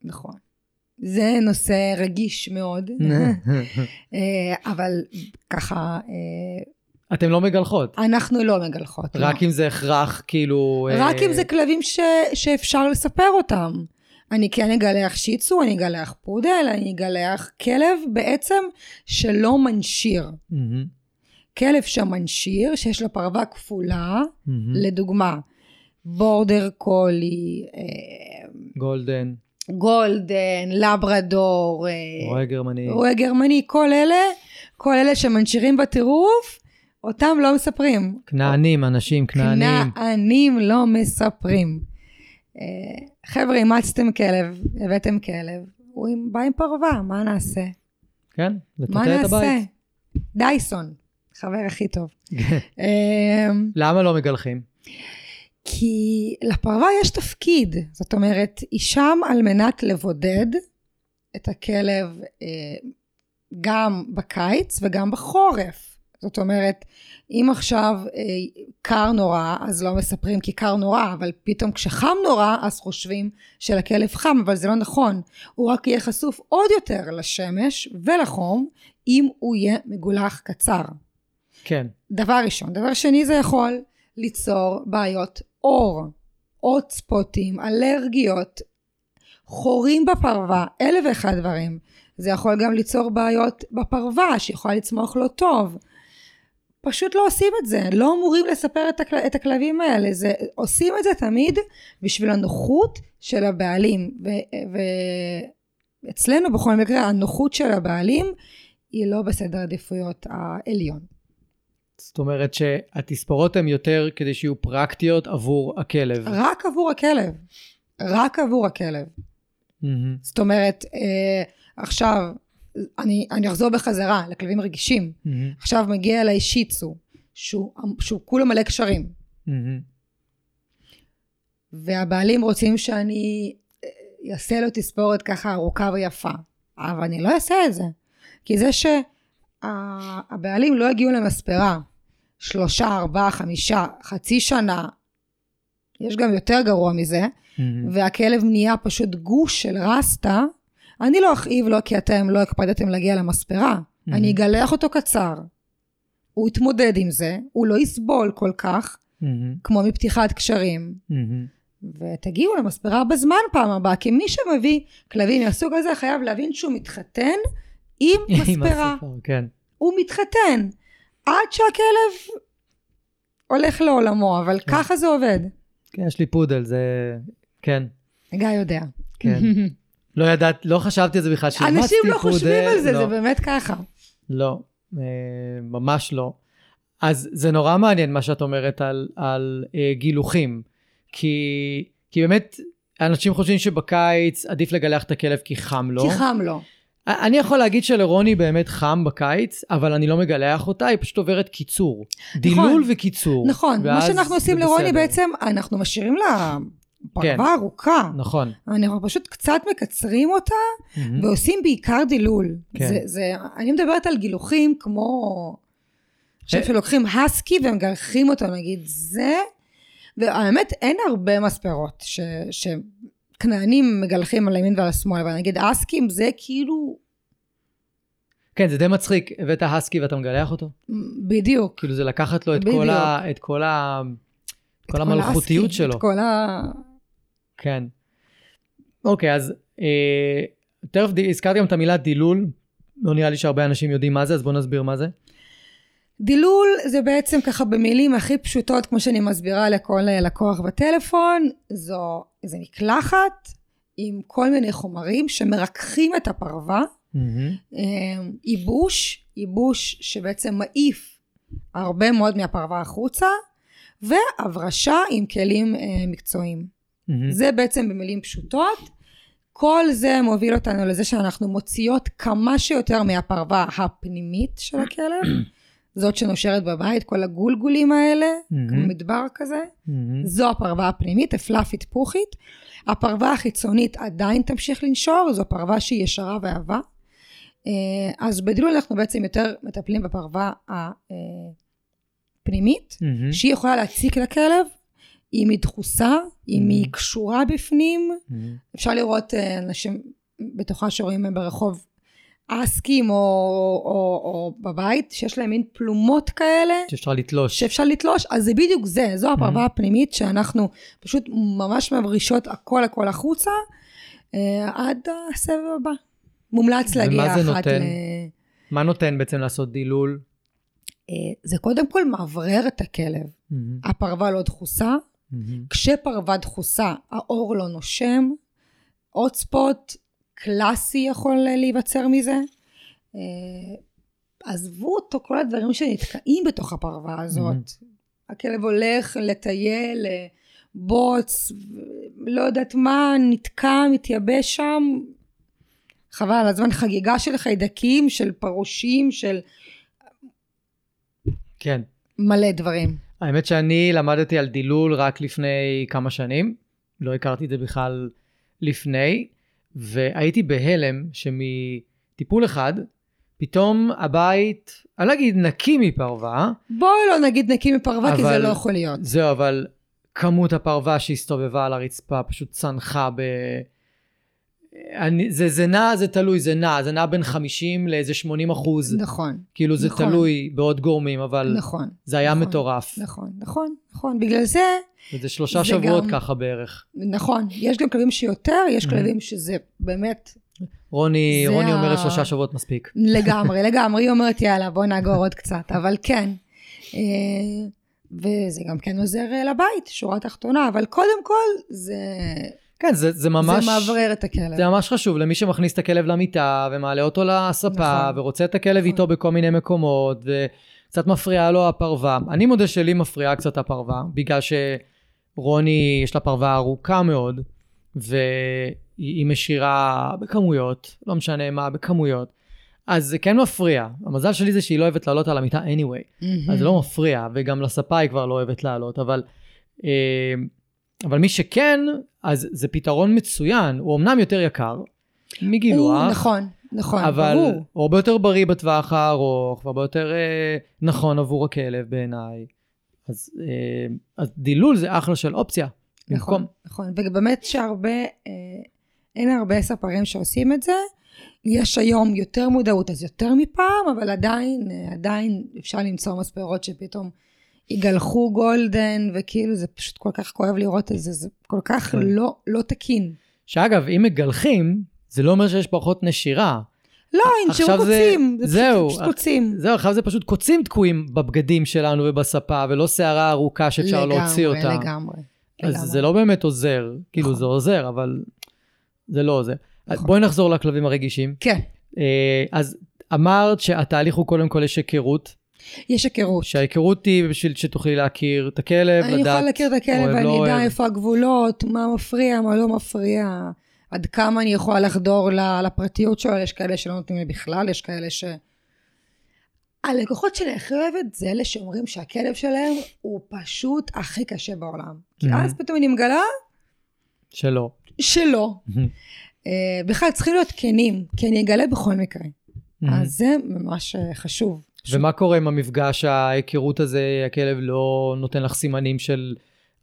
נכון. זה נושא רגיש מאוד, <laughs> אה, אבל ככה... אה, אתם לא מגלחות. אנחנו לא מגלחות. רק לא. אם זה הכרח, כאילו... רק אה... אם זה כלבים ש... שאפשר לספר אותם. אני כן אגלח שיצו, אני אגלח פודל, אני אגלח כלב בעצם שלא מנשיר. Mm-hmm. כלב שמנשיר, שיש לו פרווה כפולה, mm-hmm. לדוגמה, בורדר קולי, אה, גולדן. גולדן, לברדור, אה, רועה גרמני, רועה גרמני, כל אלה, כל אלה שמנשירים בטירוף, אותם לא מספרים. כנענים, אנשים כנענים. כנענים לא מספרים. חבר'ה, אימצתם כלב, הבאתם כלב, הוא בא עם פרווה, מה נעשה? כן, לטטל את הבית. מה נעשה? דייסון, חבר הכי טוב. <laughs> אה, למה לא מגלחים? כי לפרווה יש תפקיד, זאת אומרת, היא שם על מנת לבודד את הכלב אה, גם בקיץ וגם בחורף. זאת אומרת, אם עכשיו אה, קר נורא, אז לא מספרים כי קר נורא, אבל פתאום כשחם נורא, אז חושבים שלכלב חם, אבל זה לא נכון. הוא רק יהיה חשוף עוד יותר לשמש ולחום, אם הוא יהיה מגולח קצר. כן. דבר ראשון. דבר שני, זה יכול ליצור בעיות עור, עוד ספוטים, אלרגיות, חורים בפרווה, אלף ואחד דברים. זה יכול גם ליצור בעיות בפרווה, שיכולה לצמוח לא טוב. פשוט לא עושים את זה, לא אמורים לספר את, הכל, את הכלבים האלה, זה, עושים את זה תמיד בשביל הנוחות של הבעלים. ואצלנו בכל מקרה הנוחות של הבעלים היא לא בסדר עדיפויות העליון. זאת אומרת שהתספורות הן יותר כדי שיהיו פרקטיות עבור הכלב. רק עבור הכלב. רק עבור הכלב. Mm-hmm. זאת אומרת, אה, עכשיו, אני, אני אחזור בחזרה לכלבים רגישים. Mm-hmm. עכשיו מגיע אליי שיצו, שהוא, שהוא כולו מלא קשרים. Mm-hmm. והבעלים רוצים שאני אעשה לו תספורת ככה ארוכה ויפה. אבל אני לא אעשה את זה. כי זה שהבעלים לא הגיעו למספרה שלושה, ארבעה, חמישה, חצי שנה, יש גם יותר גרוע מזה, mm-hmm. והכלב נהיה פשוט גוש של רסטה, אני לא אכאיב לו כי אתם לא הקפדתם להגיע למספרה, mm-hmm. אני אגלח אותו קצר. הוא יתמודד עם זה, הוא לא יסבול כל כך, mm-hmm. כמו מפתיחת קשרים. Mm-hmm. ותגיעו למספרה בזמן פעם הבאה, כי מי שמביא כלבים מהסוג הזה חייב להבין שהוא מתחתן עם <laughs> מספרה. כן. הוא מתחתן. עד שהכלב הולך לעולמו, אבל כן. ככה זה עובד. כן, יש לי פודל, זה... כן. גיא יודע. כן. <laughs> לא ידעת, לא חשבתי על זה בכלל, שאימצתי פודל. אנשים לא חושבים על זה, לא. זה באמת ככה. לא, אה, ממש לא. אז זה נורא מעניין מה שאת אומרת על, על אה, גילוחים. כי, כי באמת, אנשים חושבים שבקיץ עדיף לגלח את הכלב כי חם לו. כי חם לו. אני יכול להגיד שלרוני באמת חם בקיץ, אבל אני לא מגלח אותה, היא פשוט עוברת קיצור. נכון, דילול וקיצור. נכון, מה שאנחנו עושים לרוני בעצם, אנחנו משאירים לה פרווה כן, ארוכה. נכון. אנחנו פשוט קצת מקצרים אותה, mm-hmm. ועושים בעיקר דילול. כן. זה, זה, אני מדברת על גילוחים כמו... עכשיו אה. שלוקחים הסקי ומגלחים אותו, נגיד, זה... והאמת, אין הרבה מספרות ש... ש... כנענים מגלחים על הימין ועל השמאל, אבל נגיד אסקים זה כאילו... כן, זה די מצחיק, הבאת הסקי ואתה מגלח אותו? בדיוק. כאילו זה לקחת לו את כל ה... את כל ה... את כל המלכותיות שלו. את כל ה... כן. אוקיי, אז אה, תכף הזכרתי גם את המילה דילול, לא נראה לי שהרבה אנשים יודעים מה זה, אז בוא נסביר מה זה. דילול זה בעצם ככה במילים הכי פשוטות, כמו שאני מסבירה לכל לקוח בטלפון, זו, זה מקלחת עם כל מיני חומרים שמרככים את הפרווה, mm-hmm. ייבוש, ייבוש שבעצם מעיף הרבה מאוד מהפרווה החוצה, והברשה עם כלים אה, מקצועיים. Mm-hmm. זה בעצם במילים פשוטות. כל זה מוביל אותנו לזה שאנחנו מוציאות כמה שיותר מהפרווה הפנימית של הכלב. <coughs> זאת שנושרת בבית, כל הגולגולים האלה, mm-hmm. כמו מדבר כזה, mm-hmm. זו הפרווה הפנימית, הפלאפית פוכית. הפרווה החיצונית עדיין תמשיך לנשור, זו פרווה שהיא ישרה ועבה. אה, אז בדילול אנחנו בעצם יותר מטפלים בפרווה הפנימית, mm-hmm. שהיא יכולה להציק לכלב, אם היא דחוסה, אם mm-hmm. היא קשורה בפנים. Mm-hmm. אפשר לראות אה, אנשים בתוכה שרואים ברחוב אסקים או, או, או בבית, שיש להם מין פלומות כאלה. שאפשר לתלוש. שאפשר לתלוש, אז זה בדיוק זה, זו הפרווה mm-hmm. הפנימית שאנחנו פשוט ממש מברישות הכל הכל החוצה, אה, עד הסבב הבא. מומלץ להגיע אחת נותן? ל... מה נותן בעצם לעשות דילול? אה, זה קודם כל מאוורר את הכלב. Mm-hmm. הפרווה לא דחוסה, mm-hmm. כשפרווה דחוסה העור לא נושם, עוד ספוט קלאסי יכול להיווצר מזה. אה, עזבו אותו כל הדברים שנתקעים בתוך הפרווה הזאת. Mm-hmm. הכלב הולך לטייל, לבוץ, לא יודעת מה, נתקע, מתייבש שם. חבל על הזמן, חגיגה של חיידקים, של פרושים, של... כן. מלא דברים. האמת שאני למדתי על דילול רק לפני כמה שנים, לא הכרתי את זה בכלל לפני, והייתי בהלם שמטיפול אחד, פתאום הבית, אני לא אגיד נקי מפרווה, בואי לא נגיד נקי מפרווה, כי זה לא יכול להיות. זהו, אבל כמות הפרווה שהסתובבה על הרצפה פשוט צנחה ב... אני, זה, זה נע, זה תלוי, זה נע, זה נע בין 50 לאיזה 80 אחוז, נכון, כאילו זה נכון. תלוי בעוד גורמים, אבל נכון, זה היה נכון, מטורף. נכון, נכון, נכון. בגלל זה, וזה שלושה זה שבועות גם- ככה בערך. נכון, יש גם כלבים שיותר, יש Mhm. כלבים שזה באמת רוני, רוני ה- אומרת שלושה שבועות מספיק. לגמרי, <laughs> לגמרי, היא אומרת יאללה בוא נאגור עוד קצת, אבל כן. אה, וזה גם כן עוזר אה, לבית, שורה תחתונה, אבל קודם כל זה, כן, זה, זה ממש... זה מאוורר את הכלב. זה ממש חשוב למי שמכניס את הכלב למיטה ומעלה אותו לספה נכון. ורוצה את הכלב נכון. איתו בכל מיני מקומות וקצת מפריעה לו הפרווה. אני מודה שלי מפריעה קצת הפרווה בגלל שרוני יש לה פרווה ארוכה מאוד והיא משאירה בכמויות, לא משנה מה, בכמויות. אז זה כן מפריע. המזל שלי זה שהיא לא אוהבת לעלות על המיטה anyway. מהמם. אז זה לא מפריע, וגם לספה היא כבר לא אוהבת לעלות, אבל, אה, אבל מי שכן, אז זה פתרון מצוין, הוא אמנם יותר יקר מגילוח, הוא- נכון, נכון, אבל ברור. הוא הרבה יותר בריא בטווח הארוך, והרבה יותר אה, נכון עבור הכלב בעיניי. אז, אה, אז דילול זה אחלה של אופציה. נכון, במקום. נכון, ובאמת שהרבה, אה, אין הרבה ספרים שעושים את זה. יש היום יותר מודעות, אז יותר מפעם, אבל עדיין, אה, עדיין אפשר למצוא מספרות שפתאום יגלחו גולדן, וכאילו זה פשוט כל כך כואב לראות את זה, זה כל כך כן. לא, לא תקין. שאגב, אם מגלחים, זה לא אומר שיש פחות נשירה. לא, ינשרו עכשיו זה- קוצים, זה זהו, פשוט, פשוט קוצים. זהו, עכשיו זה פשוט קוצים תקועים בבגדים שלנו ובספה, ולא שערה ארוכה שאפשר להוציא אותה. לגמרי, לגמרי. אז לגמרי. זה לא באמת עוזר, כאילו נכון. זה עוזר, אבל זה לא עוזר. נכון. בואי נחזור לכלבים הרגישים. כן, אה, אז אמרת שהתהליך הוא קודם כל יש היכרות, יש היכרות. שההיכרות היא בשביל שתוכלי להכיר את הכלב, אני לדעת, יכולה להכיר את הכלב אוהב, לא ואני אוהב. אדע איפה הגבולות, מה מפריע, מה לא מפריע, עד כמה אני יכולה לחדור לפרטיות שלו, יש כאלה שלא נותנים לי בכלל, יש כאלה ש... הלקוחות שלי הכי אוהבת זה אלה שאומרים שהכלב שלהם הוא פשוט הכי קשה בעולם. כי Mhm. אז פתאום אני מגלה שלא. שלא. אה, בכלל צריכים להיות כנים, כי אני אגלה בכל מקרה. אז זה ממש אה, חשוב. ומה קורה עם המפגש, ההיכרות הזה, הכלב לא נותן לך סימנים של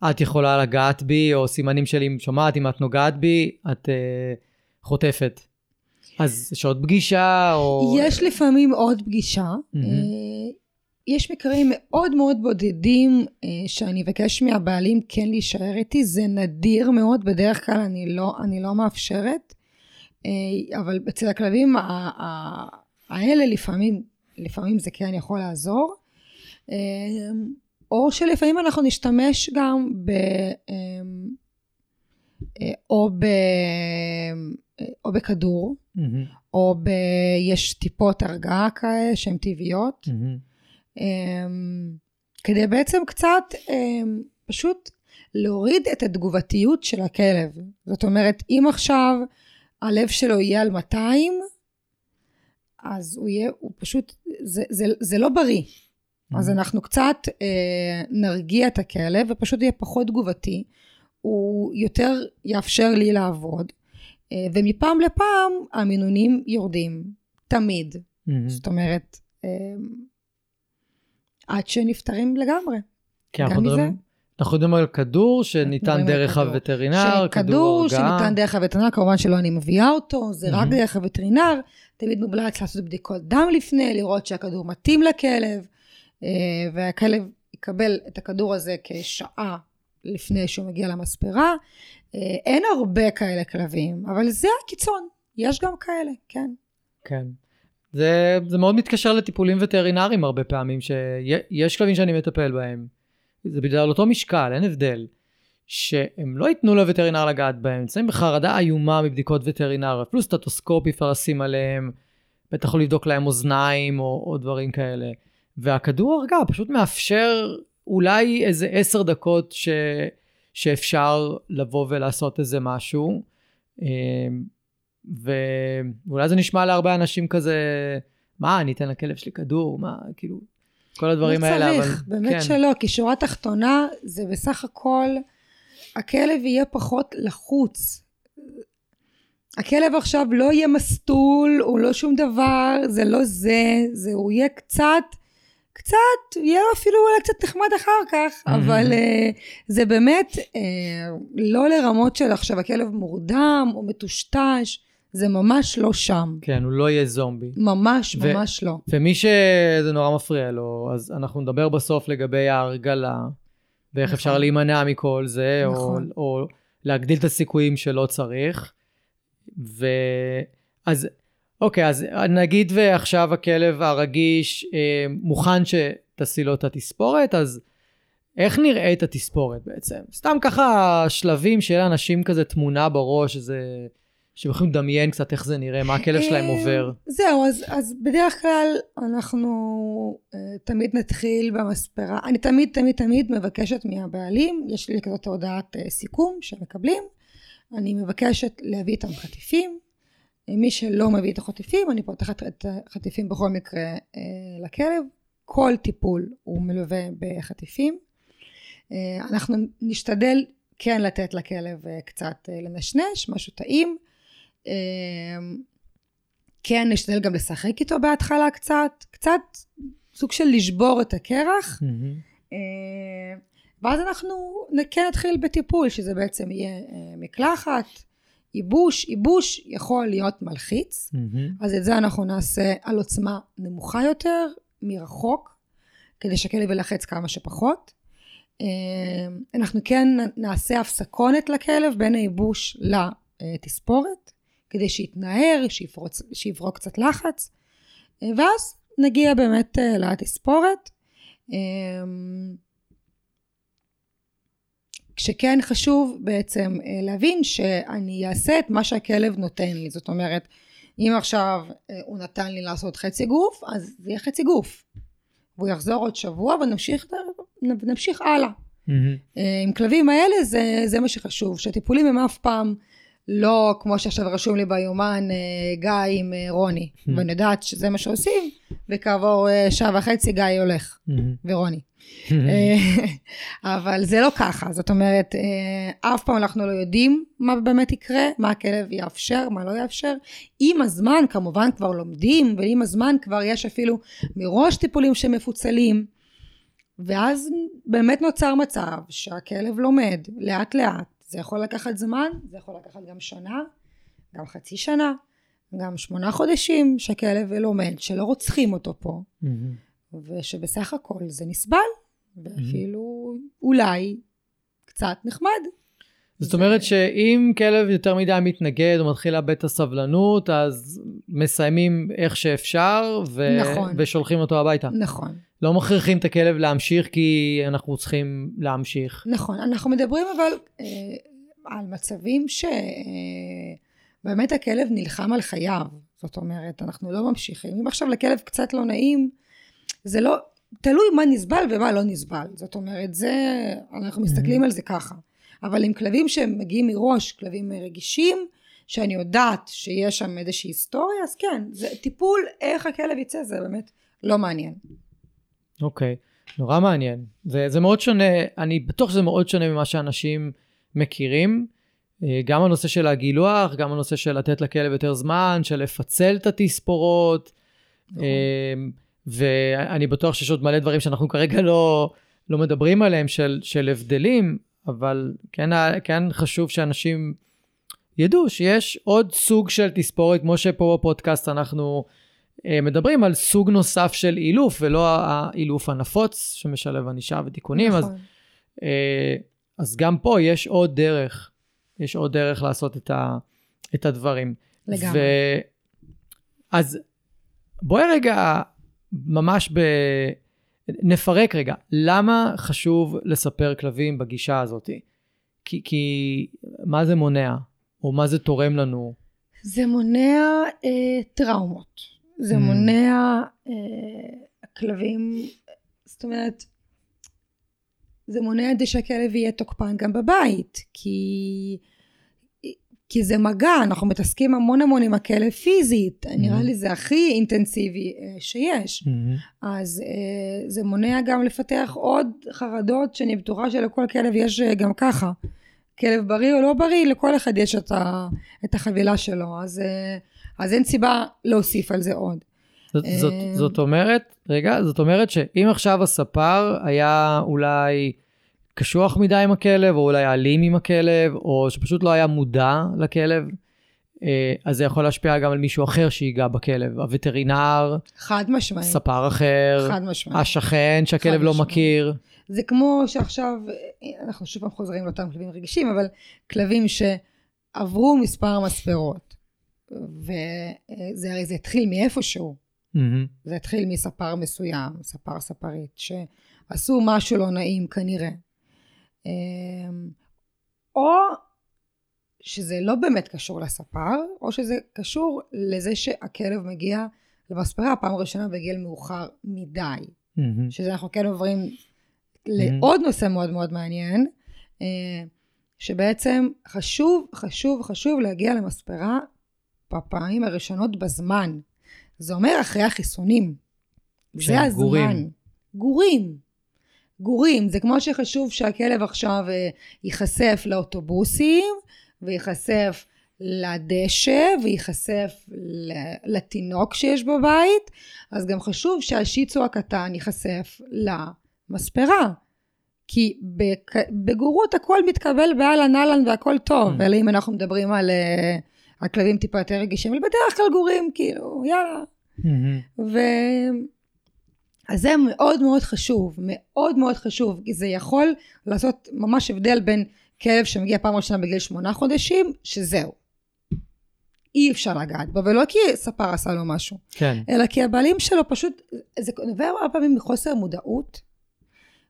את יכולה לגעת בי, או סימנים של אם שומעת, אם את נוגעת בי, את אה, חוטפת. אז יש עוד פגישה, או... יש לפעמים עוד פגישה. אה, יש מקרים מאוד מאוד בודדים אה, שאני אבקש מהבעלים כן להישאר איתי, זה נדיר מאוד, בדרך כלל אני לא, אני לא מאפשרת, אבל אצל הכלבים האלה לפעמים, לפעמים זה כן יכול לעזור. אה, או שלפעמים אנחנו נשתמש גם ב... אה, אה, או, ב, או בכדור, מהמם, או ב... יש טיפות הרגעה כאלה שהן טבעיות. אמ, כדי בעצם קצת פשוט להוריד את התגובתיות של הכלב. זאת אומרת, אם עכשיו הלב שלו יהיה על 200, אז הוא יהיה, הוא פשוט, זה, זה, זה לא בריא. אז אנחנו קצת אה, נרגיע את הכלב ופשוט יהיה פחות תגובתי. הוא יותר יאפשר לי לעבוד. אה, ומפעם לפעם המינונים יורדים. תמיד. מהמם. זאת אומרת, אה, עד שנפטרים לגמרי. כי אנחנו גם מזה. מדברים- אנחנו יודעים על כדור שניתן דרך כדור. הווטרינר, כדור הרגעה. שניתן דרך הווטרינר, כמובן שלא אני מביאה אותו, זה רק מהמם. דרך הווטרינר. תמיד מומלץ לעשות בדיקות דם לפני, לראות שהכדור מתאים לכלב, אה, והכלב יקבל את הכדור הזה כשעה לפני שהוא מגיע למספרה. אה, אין הרבה כאלה כלבים, אבל זה הקיצון. יש גם כאלה, כן. כן. זה, זה מאוד מתקשר לטיפולים וטרינריים הרבה פעמים, שיש כלבים שאני מטפל בהם. זה בגלל אותו משקל, אין הבדל. שהם לא ייתנו לווטרינר לגעת בהם, נמצאים בחרדה איומה מבדיקות וטרינר, אפילו סטטוסקופ אפשר לשים עליהם, בטח לא לבדוק להם אוזניים או, או דברים כאלה. והכדור הרגע פשוט מאפשר אולי איזה עשר דקות ש, שאפשר לבוא ולעשות איזה משהו. אמ, ואולי זה נשמע להרבה אנשים כזה, מה, אני אתן לכלב שלי כדור? מה, כאילו... כל הדברים האלה, לא אבל... צריך, באמת כן. שלא, כי שורה תחתונה זה בסך הכל, הכלב יהיה פחות לחוץ. הכלב עכשיו לא יהיה מסטול, הוא לא שום דבר, זה לא זה, זה הוא יהיה קצת, קצת, יהיה לו אפילו אולי קצת נחמד אחר כך. אבל uh, זה באמת uh, לא לרמות של עכשיו הכלב מורדם או מטושטש, זה ממש לא שם. כן, הוא לא יהיה זומבי. ממש ממש לא. ומי שזה נורא מפריע לו, אז אנחנו נדבר בסוף לגבי ההרגלה, ואיך נכון. אפשר להימנע מכל זה, נכון. או, או להגדיל את הסיכויים שלא צריך. ו... אז אוקיי, אז נגיד ועכשיו הכלב הרגיש אה, מוכן שתעשי לו את התספורת, אז איך נראה את התספורת בעצם? סתם ככה שלבים שיהיה לאנשים כזה תמונה בראש, איזה... שהם יכולים לדמיין קצת איך זה נראה, מה הכלב שלהם אה, עובר. זהו, אז, אז בדרך כלל אנחנו אה, תמיד נתחיל במספרה. אני תמיד תמיד תמיד מבקשת מהבעלים, יש לי כזאת הודעת אה, סיכום שהם מקבלים, אני מבקשת להביא איתם חטיפים. מי שלא מביא את החטיפים, אני פותחת את החטיפים בכל מקרה אה, לכלב. כל טיפול הוא מלווה בחטיפים. אנחנו נשתדל כן לתת לכלב קצת לנשנש, משהו טעים. אה, כן נשתדל גם לשחק איתו בהתחלה קצת, קצת סוג של לשבור את הקרח. אה, ואז אנחנו כן נתחיל בטיפול, שזה בעצם יהיה אה, מקלחת, ייבוש, ייבוש יכול להיות מלחיץ, מהמם. אז את זה אנחנו נעשה על עוצמה נמוכה יותר, מרחוק, כדי שהכלב ילחץ כמה שפחות. אה, אנחנו כן נעשה הפסקונת לכלב בין הייבוש לתספורת, כדי שיתנער, שיפרוץ, שיברוק קצת לחץ, אה, ואז נגיע באמת אה, לתספורת. אה, כשכן חשוב בעצם להבין שאני אעשה את מה שהכלב נותן לי, זאת אומרת, אם עכשיו הוא נתן לי לעשות חצי גוף, אז זה יהיה חצי גוף. והוא יחזור עוד שבוע ונמשיך, הלאה. אה, עם כלבים האלה זה, זה מה שחשוב, שהטיפולים הם אף פעם לא כמו שעכשיו רשום לי ביומן אה, גיא עם אה, רוני, Hmm. ואני יודעת שזה מה שעושים, וכעבור אה, שעה וחצי גיא הולך, מהמם. ורוני. אה, <laughs> אבל זה לא ככה, זאת אומרת, אף פעם אנחנו לא יודעים מה באמת יקרה, מה הכלב יאפשר, מה לא יאפשר. עם הזמן כמובן כבר לומדים, ועם הזמן כבר יש אפילו מראש טיפולים שמפוצלים, ואז באמת נוצר מצב שהכלב לומד לאט לאט. זה יכול לקחת זמן, זה יכול לקחת גם שנה, גם חצי שנה, גם שמונה חודשים שהכלב לומד, שלא רוצחים אותו פה. מהמם. ושבסך הכל זה נסבל, ואפילו אולי קצת נחמד. זאת אומרת שאם כלב יותר מדי מתנגד או מתחיל לאבד את הסבלנות, אז מסיימים איך שאפשר, ו... נכון. ושולחים אותו הביתה. נכון, לא מכריחים את הכלב להמשיך כי אנחנו צריכים להמשיך. נכון. אנחנו מדברים אבל אה, על מצבים שבאמת הכלב נלחם על חייו. זאת אומרת, אנחנו לא ממשיכים. אם עכשיו לכלב קצת לא נעים, זה לא, תלוי מה נסבל ומה לא נסבל. זאת אומרת, זה, אנחנו מסתכלים על זה ככה. אבל עם כלבים שהם מגיעים מראש, כלבים רגישים, שאני יודעת שיש שם איזושהי היסטוריה, אז כן, זה טיפול, איך הכלב יצא, זה באמת לא מעניין. אוקיי, נורא מעניין. זה, זה מאוד שונה, אני בטוח שזה מאוד שונה ממה שאנשים מכירים. אה, גם הנושא של הגילוח, גם הנושא של לתת לכלב יותר זמן, של לפצל את התספורות. נכון. אה, ואני בטוח שיש עוד מלא דברים שאנחנו כרגע לא, לא מדברים עליהם, של, של הבדלים, אבל כן, כן חשוב שאנשים ידעו שיש עוד סוג של תספורת, כמו שפה בפודקאסט אנחנו אה, מדברים על סוג נוסף של אילוף, ולא האילוף הנפוץ שמשלב ענישה ותיקונים, אז, נכון. אה, אז גם פה יש עוד דרך, יש עוד דרך לעשות את, ה, את הדברים. לגמרי. ו... אז בואי רגע, ממש ב... נפרק רגע, למה חשוב לספר כלבים בגישה הזאת? כי, כי מה זה מונע? או מה זה תורם לנו? זה מונע אה, טראומות. זה Mm. מונע אה, כלבים, זאת אומרת, זה מונע את זה שהכלב יהיה תוקפן גם בבית, כי כי זה מגע, אנחנו מתעסקים המון המון עם הכלב פיזית, Mhm. נראה לי זה הכי אינטנסיבי אה, שיש. Mm-hmm. אז אה, זה מונע גם לפתח עוד חרדות שאני בטוחה שלכל כלב יש אה, גם ככה. כלב בריא או לא בריא, לכל אחד יש את, ה, את החבילה שלו, אז, אז אין סיבה להוסיף על זה עוד. זאת, זאת, זאת אומרת, רגע, זאת אומרת שאם עכשיו הספר היה אולי קשוח מדי עם הכלב, או אולי אלים עם הכלב, או שפשוט לא היה מודע לכלב, אה, אז זה יכול להשפיע גם על מישהו אחר שיגע בכלב. הווטרינר, חד משמעית, ספר אחר, חד משמעית. השכן שהכלב לא משמעית. מכיר. זה כמו שעכשיו, אה, אנחנו שוב פעם חוזרים לאותם כלבים רגישים, אבל כלבים שעברו מספר מספרות, וזה הרי זה התחיל מאיפשהו. מהמם. זה התחיל מספר מסוים, ספר ספרית, שעשו משהו לא נעים כנראה. אמ, או שזה לא באמת קשור לספר, או שזה קשור לזה שהכלב מגיע למספרה פעם ראשונה בגיל מאוחר מדי. מהמם. שזה אנחנו כן עוברים לעוד נושא מאוד מאוד מעניין, אה, שבעצם חשוב, חשוב, חשוב להגיע למספרה בפעמים הראשונות בזמן. זה אומר אחרי החיסונים. זה הזמן. גורים. גורים. גורים. זה כמו שחשוב שהכלב עכשיו אה, ייחשף לאוטובוסים, וייחשף לדשא, וייחשף לתינוק שיש בבית, אז גם חשוב שהשיצו הקטן ייחשף למספרה. כי בגורות הכל מתקבל באהלן אהלן והכל טוב, Mm. אלא אם אנחנו מדברים על אה, הכלבים טיפה יותר רגישים, אבל בדרך כלל גורים, כאילו, יאללה. מהמם. ו... אז זה מאוד מאוד חשוב, מאוד מאוד חשוב, כי זה יכול לעשות ממש הבדל בין כלב שמגיע פעם ראשונה בגיל שמונה חודשים, שזהו. אי אפשר לגעת בו, ולא כי ספר עשה לו משהו, כן. אלא כי הבעלים שלו פשוט, זה נובע הרבה פעמים מחוסר מודעות,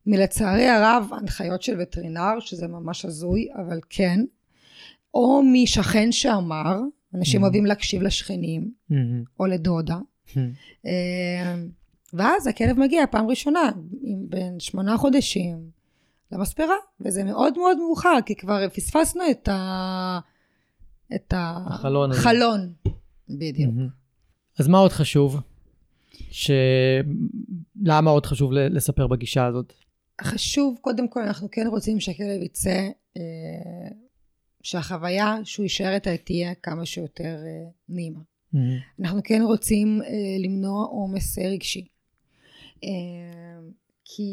מלצערי הרב הנחיות של וטרינר, שזה ממש הזוי, אבל כן, או משכן שאמר, אנשים Mhm. אוהבים להקשיב לשכנים, מהמם. או לדודה, מהמם. ואז הכלב מגיע פעם ראשונה, בין שמונה חודשים, למספרה, וזה מאוד מאוד מאוחר, כי כבר פספסנו את ה... את החלון הזה. החלון. בדיוק. מהמם. אז מה עוד חשוב? ש... למה עוד חשוב לספר בגישה הזאת? חשוב, קודם כל, אנחנו כן רוצים שהכלב יצא, אה, שהחוויה שהוא יישאר איתה תהיה כמה שיותר אה, נעימה. מהמם. אנחנו כן רוצים אה, למנוע עומס רגשי. אה, כי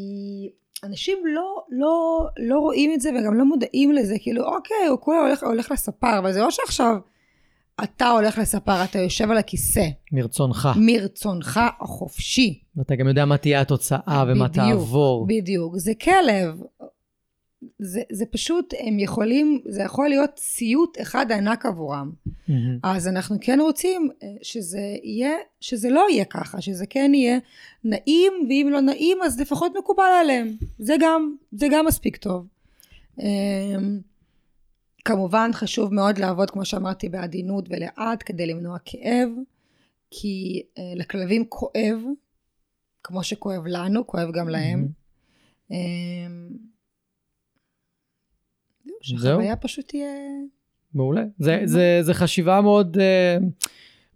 אנשים לא, לא, לא רואים את זה וגם לא מודעים לזה, כאילו אוקיי, הוא כולה הולך, הולך לספר, אבל זה לא שעכשיו אתה הולך לספר, אתה יושב על הכיסא, מרצונך. מרצונך החופשי. ואתה גם יודע מה תהיה התוצאה ומה בדיוק, תעבור. בדיוק, זה כלב. זה, זה פשוט, הם יכולים, זה יכול להיות סיוט אחד ענק עבורם. מהמם. אז אנחנו כן רוצים אה, שזה יהיה, שזה לא יהיה ככה, שזה כן יהיה נעים, ואם לא נעים אז לפחות מקובל עליהם. זה גם, זה גם מספיק טוב. אמ, כמובן חשוב מאוד לעבוד, כמו שאמרתי, בעדינות ולאט כדי למנוע כאב, כי אה, לכלבים כואב, כמו שכואב לנו, כואב גם להם. זהו. שהחוויה פשוט תהיה... מעולה. זה, זה, זה חשיבה מאוד, אה,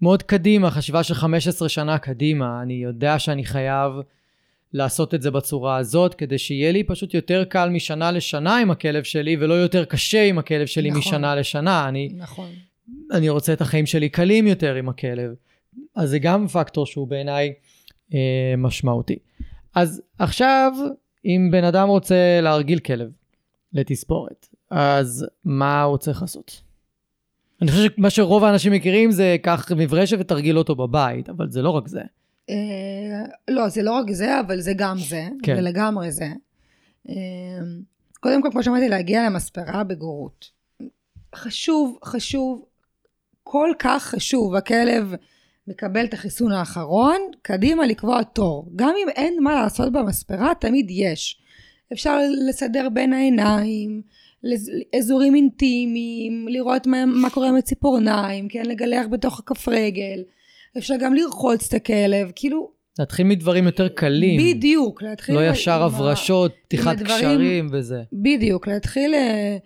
מאוד קדימה, חשיבה של 15 שנה קדימה. אני יודע שאני חייב לעשות את זה בצורה הזאת, כדי שיהיה לי פשוט יותר קל משנה לשנה עם הכלב שלי, ולא יותר קשה עם הכלב שלי נכון. משנה לשנה. אני, נכון. אני רוצה את החיים שלי קלים יותר עם הכלב. אז זה גם פקטור שהוא בעיניי אה, משמעותי. אז עכשיו, אם בן אדם רוצה להרגיל כלב לתספורת, אז מה הוא צריך לעשות? אני חושב שמה שרוב האנשים מכירים זה קח מברשת ותרגיל אותו בבית, אבל זה לא רק זה. אה, לא, זה לא רק זה, אבל זה גם זה, כן. זה לגמרי זה. אה, קודם כל, כמו שאמרתי, להגיע למספרה בגורות. חשוב, חשוב, כל כך חשוב, הכלב מקבל את החיסון האחרון, קדימה לקבוע תור. גם אם אין מה לעשות במספרה, תמיד יש. אפשר לסדר בין העיניים, לז- אזורים אינטימיים, לראות מה, מה קורה עם הציפורניים, כן, לגלח בתוך הכף רגל. אפשר גם לרחוץ את הכלב, כאילו, להתחיל מדברים יותר קלים. בדיוק, להתחיל... לא ישר הברשות, פתיחת הדברים- קשרים וזה. בדיוק, להתחיל אה,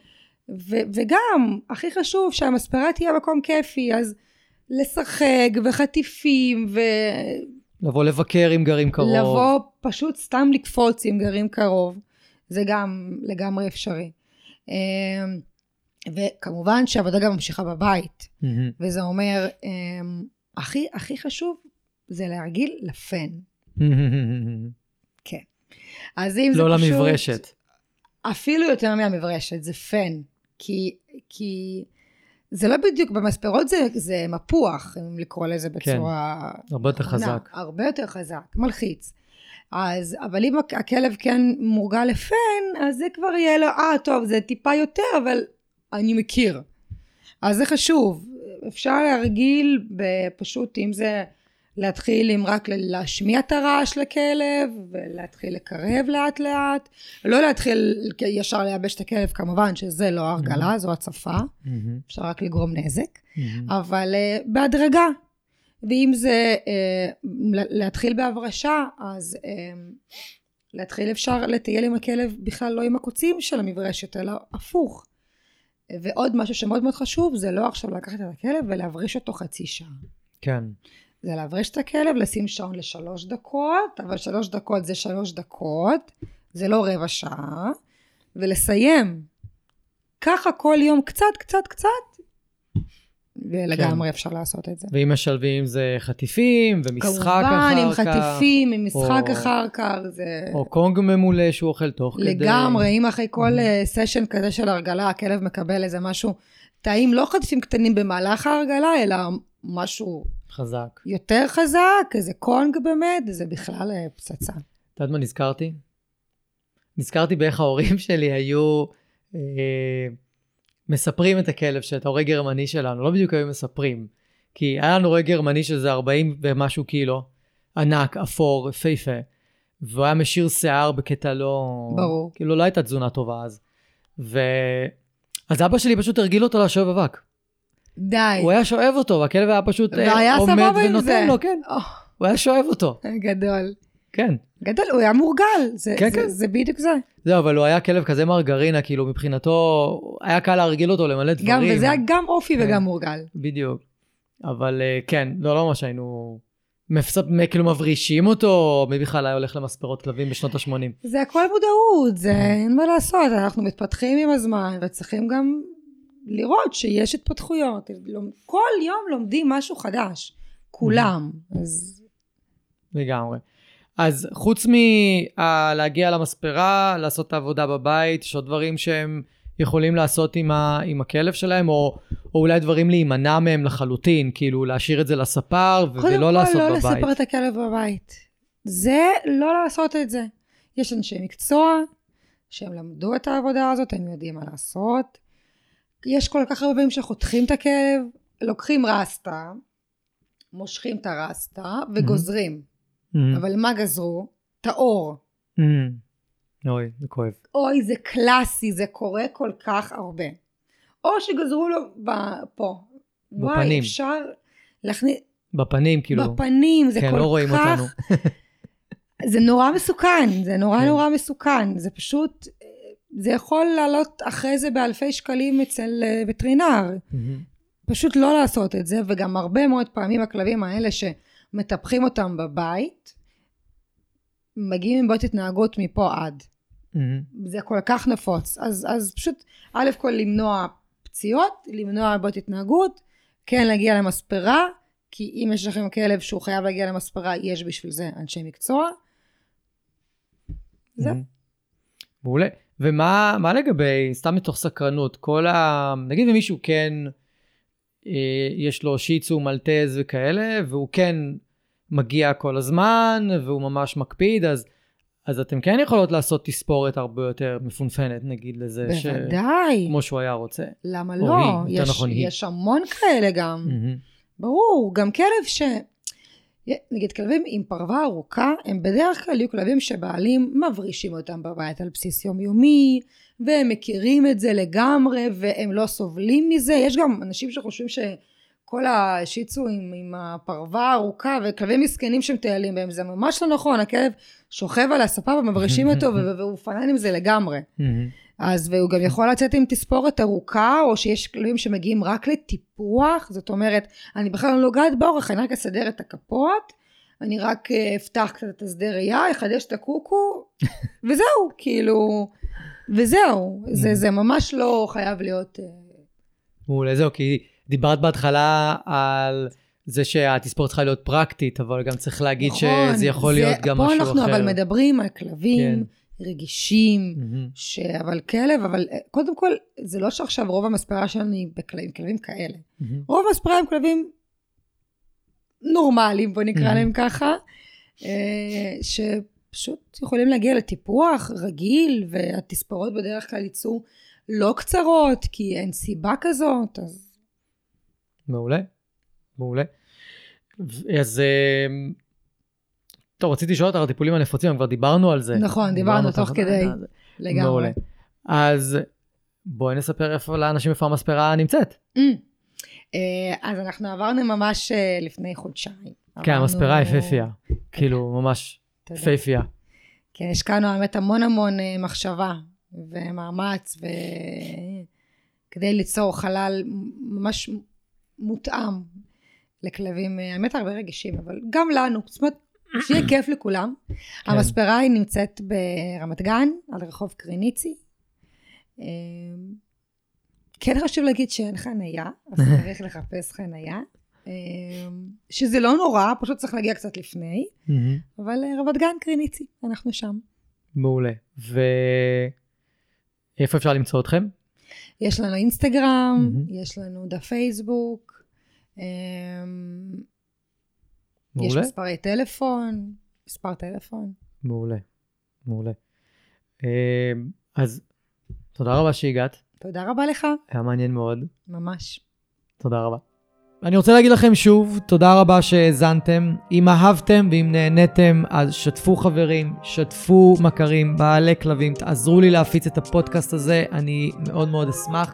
ו- וגם, הכי חשוב שהמספרה תהיה מקום כיפי, אז לשחק וחטיפים ו... לבוא לבקר אם גרים קרוב. לבוא פשוט סתם לקפוץ אם גרים קרוב, זה גם לגמרי אפשרי. אמ, וכמובן שהעבודה גם ממשיכה בבית, מהמם. וזה אומר, אמ, הכי הכי חשוב זה להרגיל לפן. אז אם זה לא פשוט... למברשת. אפילו יותר מהמברשת, זה פן. כי, כי זה לא בדיוק, במספרות זה, זה מפוח, אם לקרוא לזה בצורה... הרבה יותר. חזק. הרבה יותר חזק, מלחיץ. אז, אבל אם הכ- הכלב כן מורגל לפן, אז זה כבר יהיה לו, אה, טוב, זה טיפה יותר, אבל אני מכיר. אז זה חשוב. אפשר להרגיל בפשוט, אם זה להתחיל עם רק להשמיע את הרעש לכלב, ולהתחיל לקרב לאט לאט. לא להתחיל ישר לייבש את הכלב, כמובן שזה לא הרגלה, זו הצפה. מהמם. אפשר רק לגרום נזק. מהמם. אבל uh, בהדרגה. ואם זה uh, להתחיל בהברשה, אז uh, להתחיל אפשר לטייל עם הכלב בכלל לא עם הקוצים של המברשת, אלא הפוך. ועוד משהו שמאוד מאוד חשוב, זה לא עכשיו לקחת את הכלב ולהבריש אותו חצי שעה. כן. זה להבריש את הכלב, לשים שעון לשלוש דקות, אבל שלוש דקות זה שלוש דקות, זה לא רבע שעה, ולסיים. ככה כל יום קצת, קצת, קצת, ולגמרי אפשר לעשות את זה. ואם משלבים זה חטיפים, ומשחק אחר כך. כמובן, עם חטיפים, עם משחק או- אחר כך, זה... או קונג ממולא שהוא אוכל תוך כדי. לגמרי, אם אחרי כל Mhm. אה, סשן כזה של הרגלה, הכלב מקבל איזה משהו טעים, לא חטיפים קטנים במהלך ההרגלה, אלא משהו חזק. יותר חזק, איזה קונג באמת, זה בכלל אה, פצצה. את יודעת מה נזכרתי? נזכרתי באיך ההורים <laughs> שלי היו אה, מספרים את הכלב, שאת ההורה גרמני שלנו, לא בדיוק היו מספרים. כי היה לנו רועה גרמני שזה 40 ומשהו קילו, ענק, אפור, יפהפה, והוא היה משאיר שיער בקטע לא... ברור. כאילו לא הייתה תזונה טובה אז. ו... אז אבא שלי פשוט הרגיל אותו לשואב אבק. די. הוא היה שואב אותו, והכלב היה פשוט אה, והיה עומד ונותן זה. לו, כן. או, הוא היה שואב אותו, גדול. כן. גדול, הוא היה מורגל, זה, כן, זה, כן. זה בדיוק זה. זהו, אבל הוא היה כלב כזה מרגרינה, כאילו מבחינתו, היה קל להרגיל אותו למלא דברים. גם, וזה היה גם אופי כן. וגם מורגל. בדיוק. אבל אה, כן, לא, לא ממש היינו... מפסט, כאילו מברישים אותו, מי בכלל היה הולך למספרות כלבים בשנות ה-80. זה הכל מודעות, זה אין מה לעשות, אנחנו מתפתחים עם הזמן וצריכים גם לראות שיש התפתחויות. כל יום לומדים משהו חדש, כולם. אז לגמרי. אז חוץ מלהגיע למספרה, לעשות את העבודה בבית, יש עוד דברים שהם יכולים לעשות עם, ה, עם הכלב שלהם, או, או אולי דברים להימנע מהם לחלוטין, כאילו להשאיר את זה לספר קודם ולא כל לעשות לא בבית. לספר את הכלב בבית. זה לא לעשות את זה. יש אנשי מקצוע שהם למדו את העבודה הזאת, הם יודעים מה לעשות. יש כל כך הרבה פעמים שחותכים את הכלב, לוקחים רסטה, מושכים את הרסטה וגוזרים. Mhm. אבל מה גזרו? את האור. Mhm. אוי, זה כואב. אוי, זה קלאסי, זה קורה כל כך הרבה. או שגזרו לו ב- פה. וואי, בפנים. אפשר להכניס... בפנים, כאילו. בפנים, זה כן, כל לא רואים כך... אותנו. <laughs> זה נורא מסוכן, זה נורא כן. נורא מסוכן. זה פשוט... זה יכול לעלות אחרי זה באלפי שקלים אצל אה, וטרינר. Mhm. פשוט לא לעשות את זה, וגם הרבה מאוד פעמים הכלבים האלה שמטפחים אותם בבית, מגיעים עם בעיות התנהגות מפה עד. Mhm. זה כל כך נפוץ. אז, אז פשוט, א' כל למנוע פציעות, למנוע בעיות התנהגות, כן להגיע למספרה, כי אם יש לכם כלב שהוא חייב להגיע למספרה, יש בשביל זה אנשי מקצוע. זהו. Mhm. מעולה. ומה מה לגבי, סתם מתוך סקרנות, כל ה... נגיד ומישהו כן, אה, יש לו שיצו, מלטז וכאלה, והוא כן מגיע כל הזמן, והוא ממש מקפיד, אז, אז אתם כן יכולות לעשות תספורת הרבה יותר מפונפנת, נגיד לזה, ש... בוודאי. כמו שהוא היה רוצה. למה או לא? היא, יש, נכון, היא. יש המון כאלה גם. מהמם. ברור, גם כלב ש... נגיד כלבים עם פרווה ארוכה, הם בדרך כלל יהיו כלבים שבעלים מברישים אותם בבית על בסיס יומיומי, והם מכירים את זה לגמרי, והם לא סובלים מזה. יש גם אנשים שחושבים שכל השיצו עם, עם הפרווה הארוכה, וכלבים מסכנים שמטיילים בהם, זה ממש לא נכון, הכלב שוכב על הספה ומברישים אותו, <laughs> והוא פנן עם זה לגמרי. <laughs> אז והוא גם יכול לצאת עם תספורת ארוכה, או שיש כלבים שמגיעים רק לטיפוח, זאת אומרת, אני בכלל לא נוגעת באורך, אני רק אסדר את הכפות, אני רק אה, אפתח קצת את השדה ראייה, אחדש את הקוקו, <laughs> וזהו, כאילו, וזהו, זה, זה ממש לא חייב להיות... אה, מעולה, זהו, כי דיברת בהתחלה על זה שהתספורת צריכה להיות פרקטית, אבל גם צריך להגיד נכון, שזה יכול זה, להיות גם משהו אחר. פה אנחנו אבל מדברים על כלבים. כן. רגישים, מהמם. ש... אבל כלב, אבל אה, קודם כל, זה לא שעכשיו רוב המספרה שלנו היא בכלבים, כלבים כאלה. מהמם. רוב המספרה הם כלבים נורמליים, בוא נקרא Mhm. להם ככה, אה, שפשוט יכולים להגיע לטיפוח רגיל, והתספורות בדרך כלל יצאו לא קצרות, כי אין סיבה כזאת, אז מעולה, מעולה. אז אה, טוב, רציתי לשאול אותך על הטיפולים הנפוצים, כבר דיברנו על זה. נכון, דיברנו תוך כדי. זה. לגמרי. מעולה. אז בואי נספר איפה לאנשים איפה המספרה נמצאת. Mm. אה, אז אנחנו עברנו ממש אה, לפני חודשיים. כן, עברנו- המספרה יפהפייה. כאילו, ממש תודה. יפהפייה. כן, השקענו האמת המון המון אה, מחשבה ומאמץ ו... כדי ליצור חלל ממש מותאם לכלבים, אה, האמת הרבה רגישים, אבל גם לנו, זאת אומרת, שיהיה כיף לכולם. כן. המספרה היא נמצאת ברמת גן, על רחוב קריניצי. אה, כן חשוב להגיד שאין חנייה, אז <laughs> צריך לחפש חנייה. אה, שזה לא נורא, פשוט צריך להגיע קצת לפני. אבל אה, רמת גן קריניצי, אנחנו שם. מעולה. ואיפה אפשר למצוא אתכם? יש לנו אינסטגרם. יש לנו דף פייסבוק, אמ, יש מעולה? מספרי טלפון, מספר טלפון. מעולה. מעולה. אה, אז תודה רבה שהגעת, תודה רבה לך, היה מעניין מאוד. ממש. תודה רבה. אני רוצה להגיד לכם שוב, תודה רבה שהאזנתם. אם אהבתם ואם נהניתם, אז שתפו חברים, שתפו מכרים, בעלי כלבים, תעזרו לי להפיץ את הפודקאסט הזה, אני מאוד מאוד אשמח.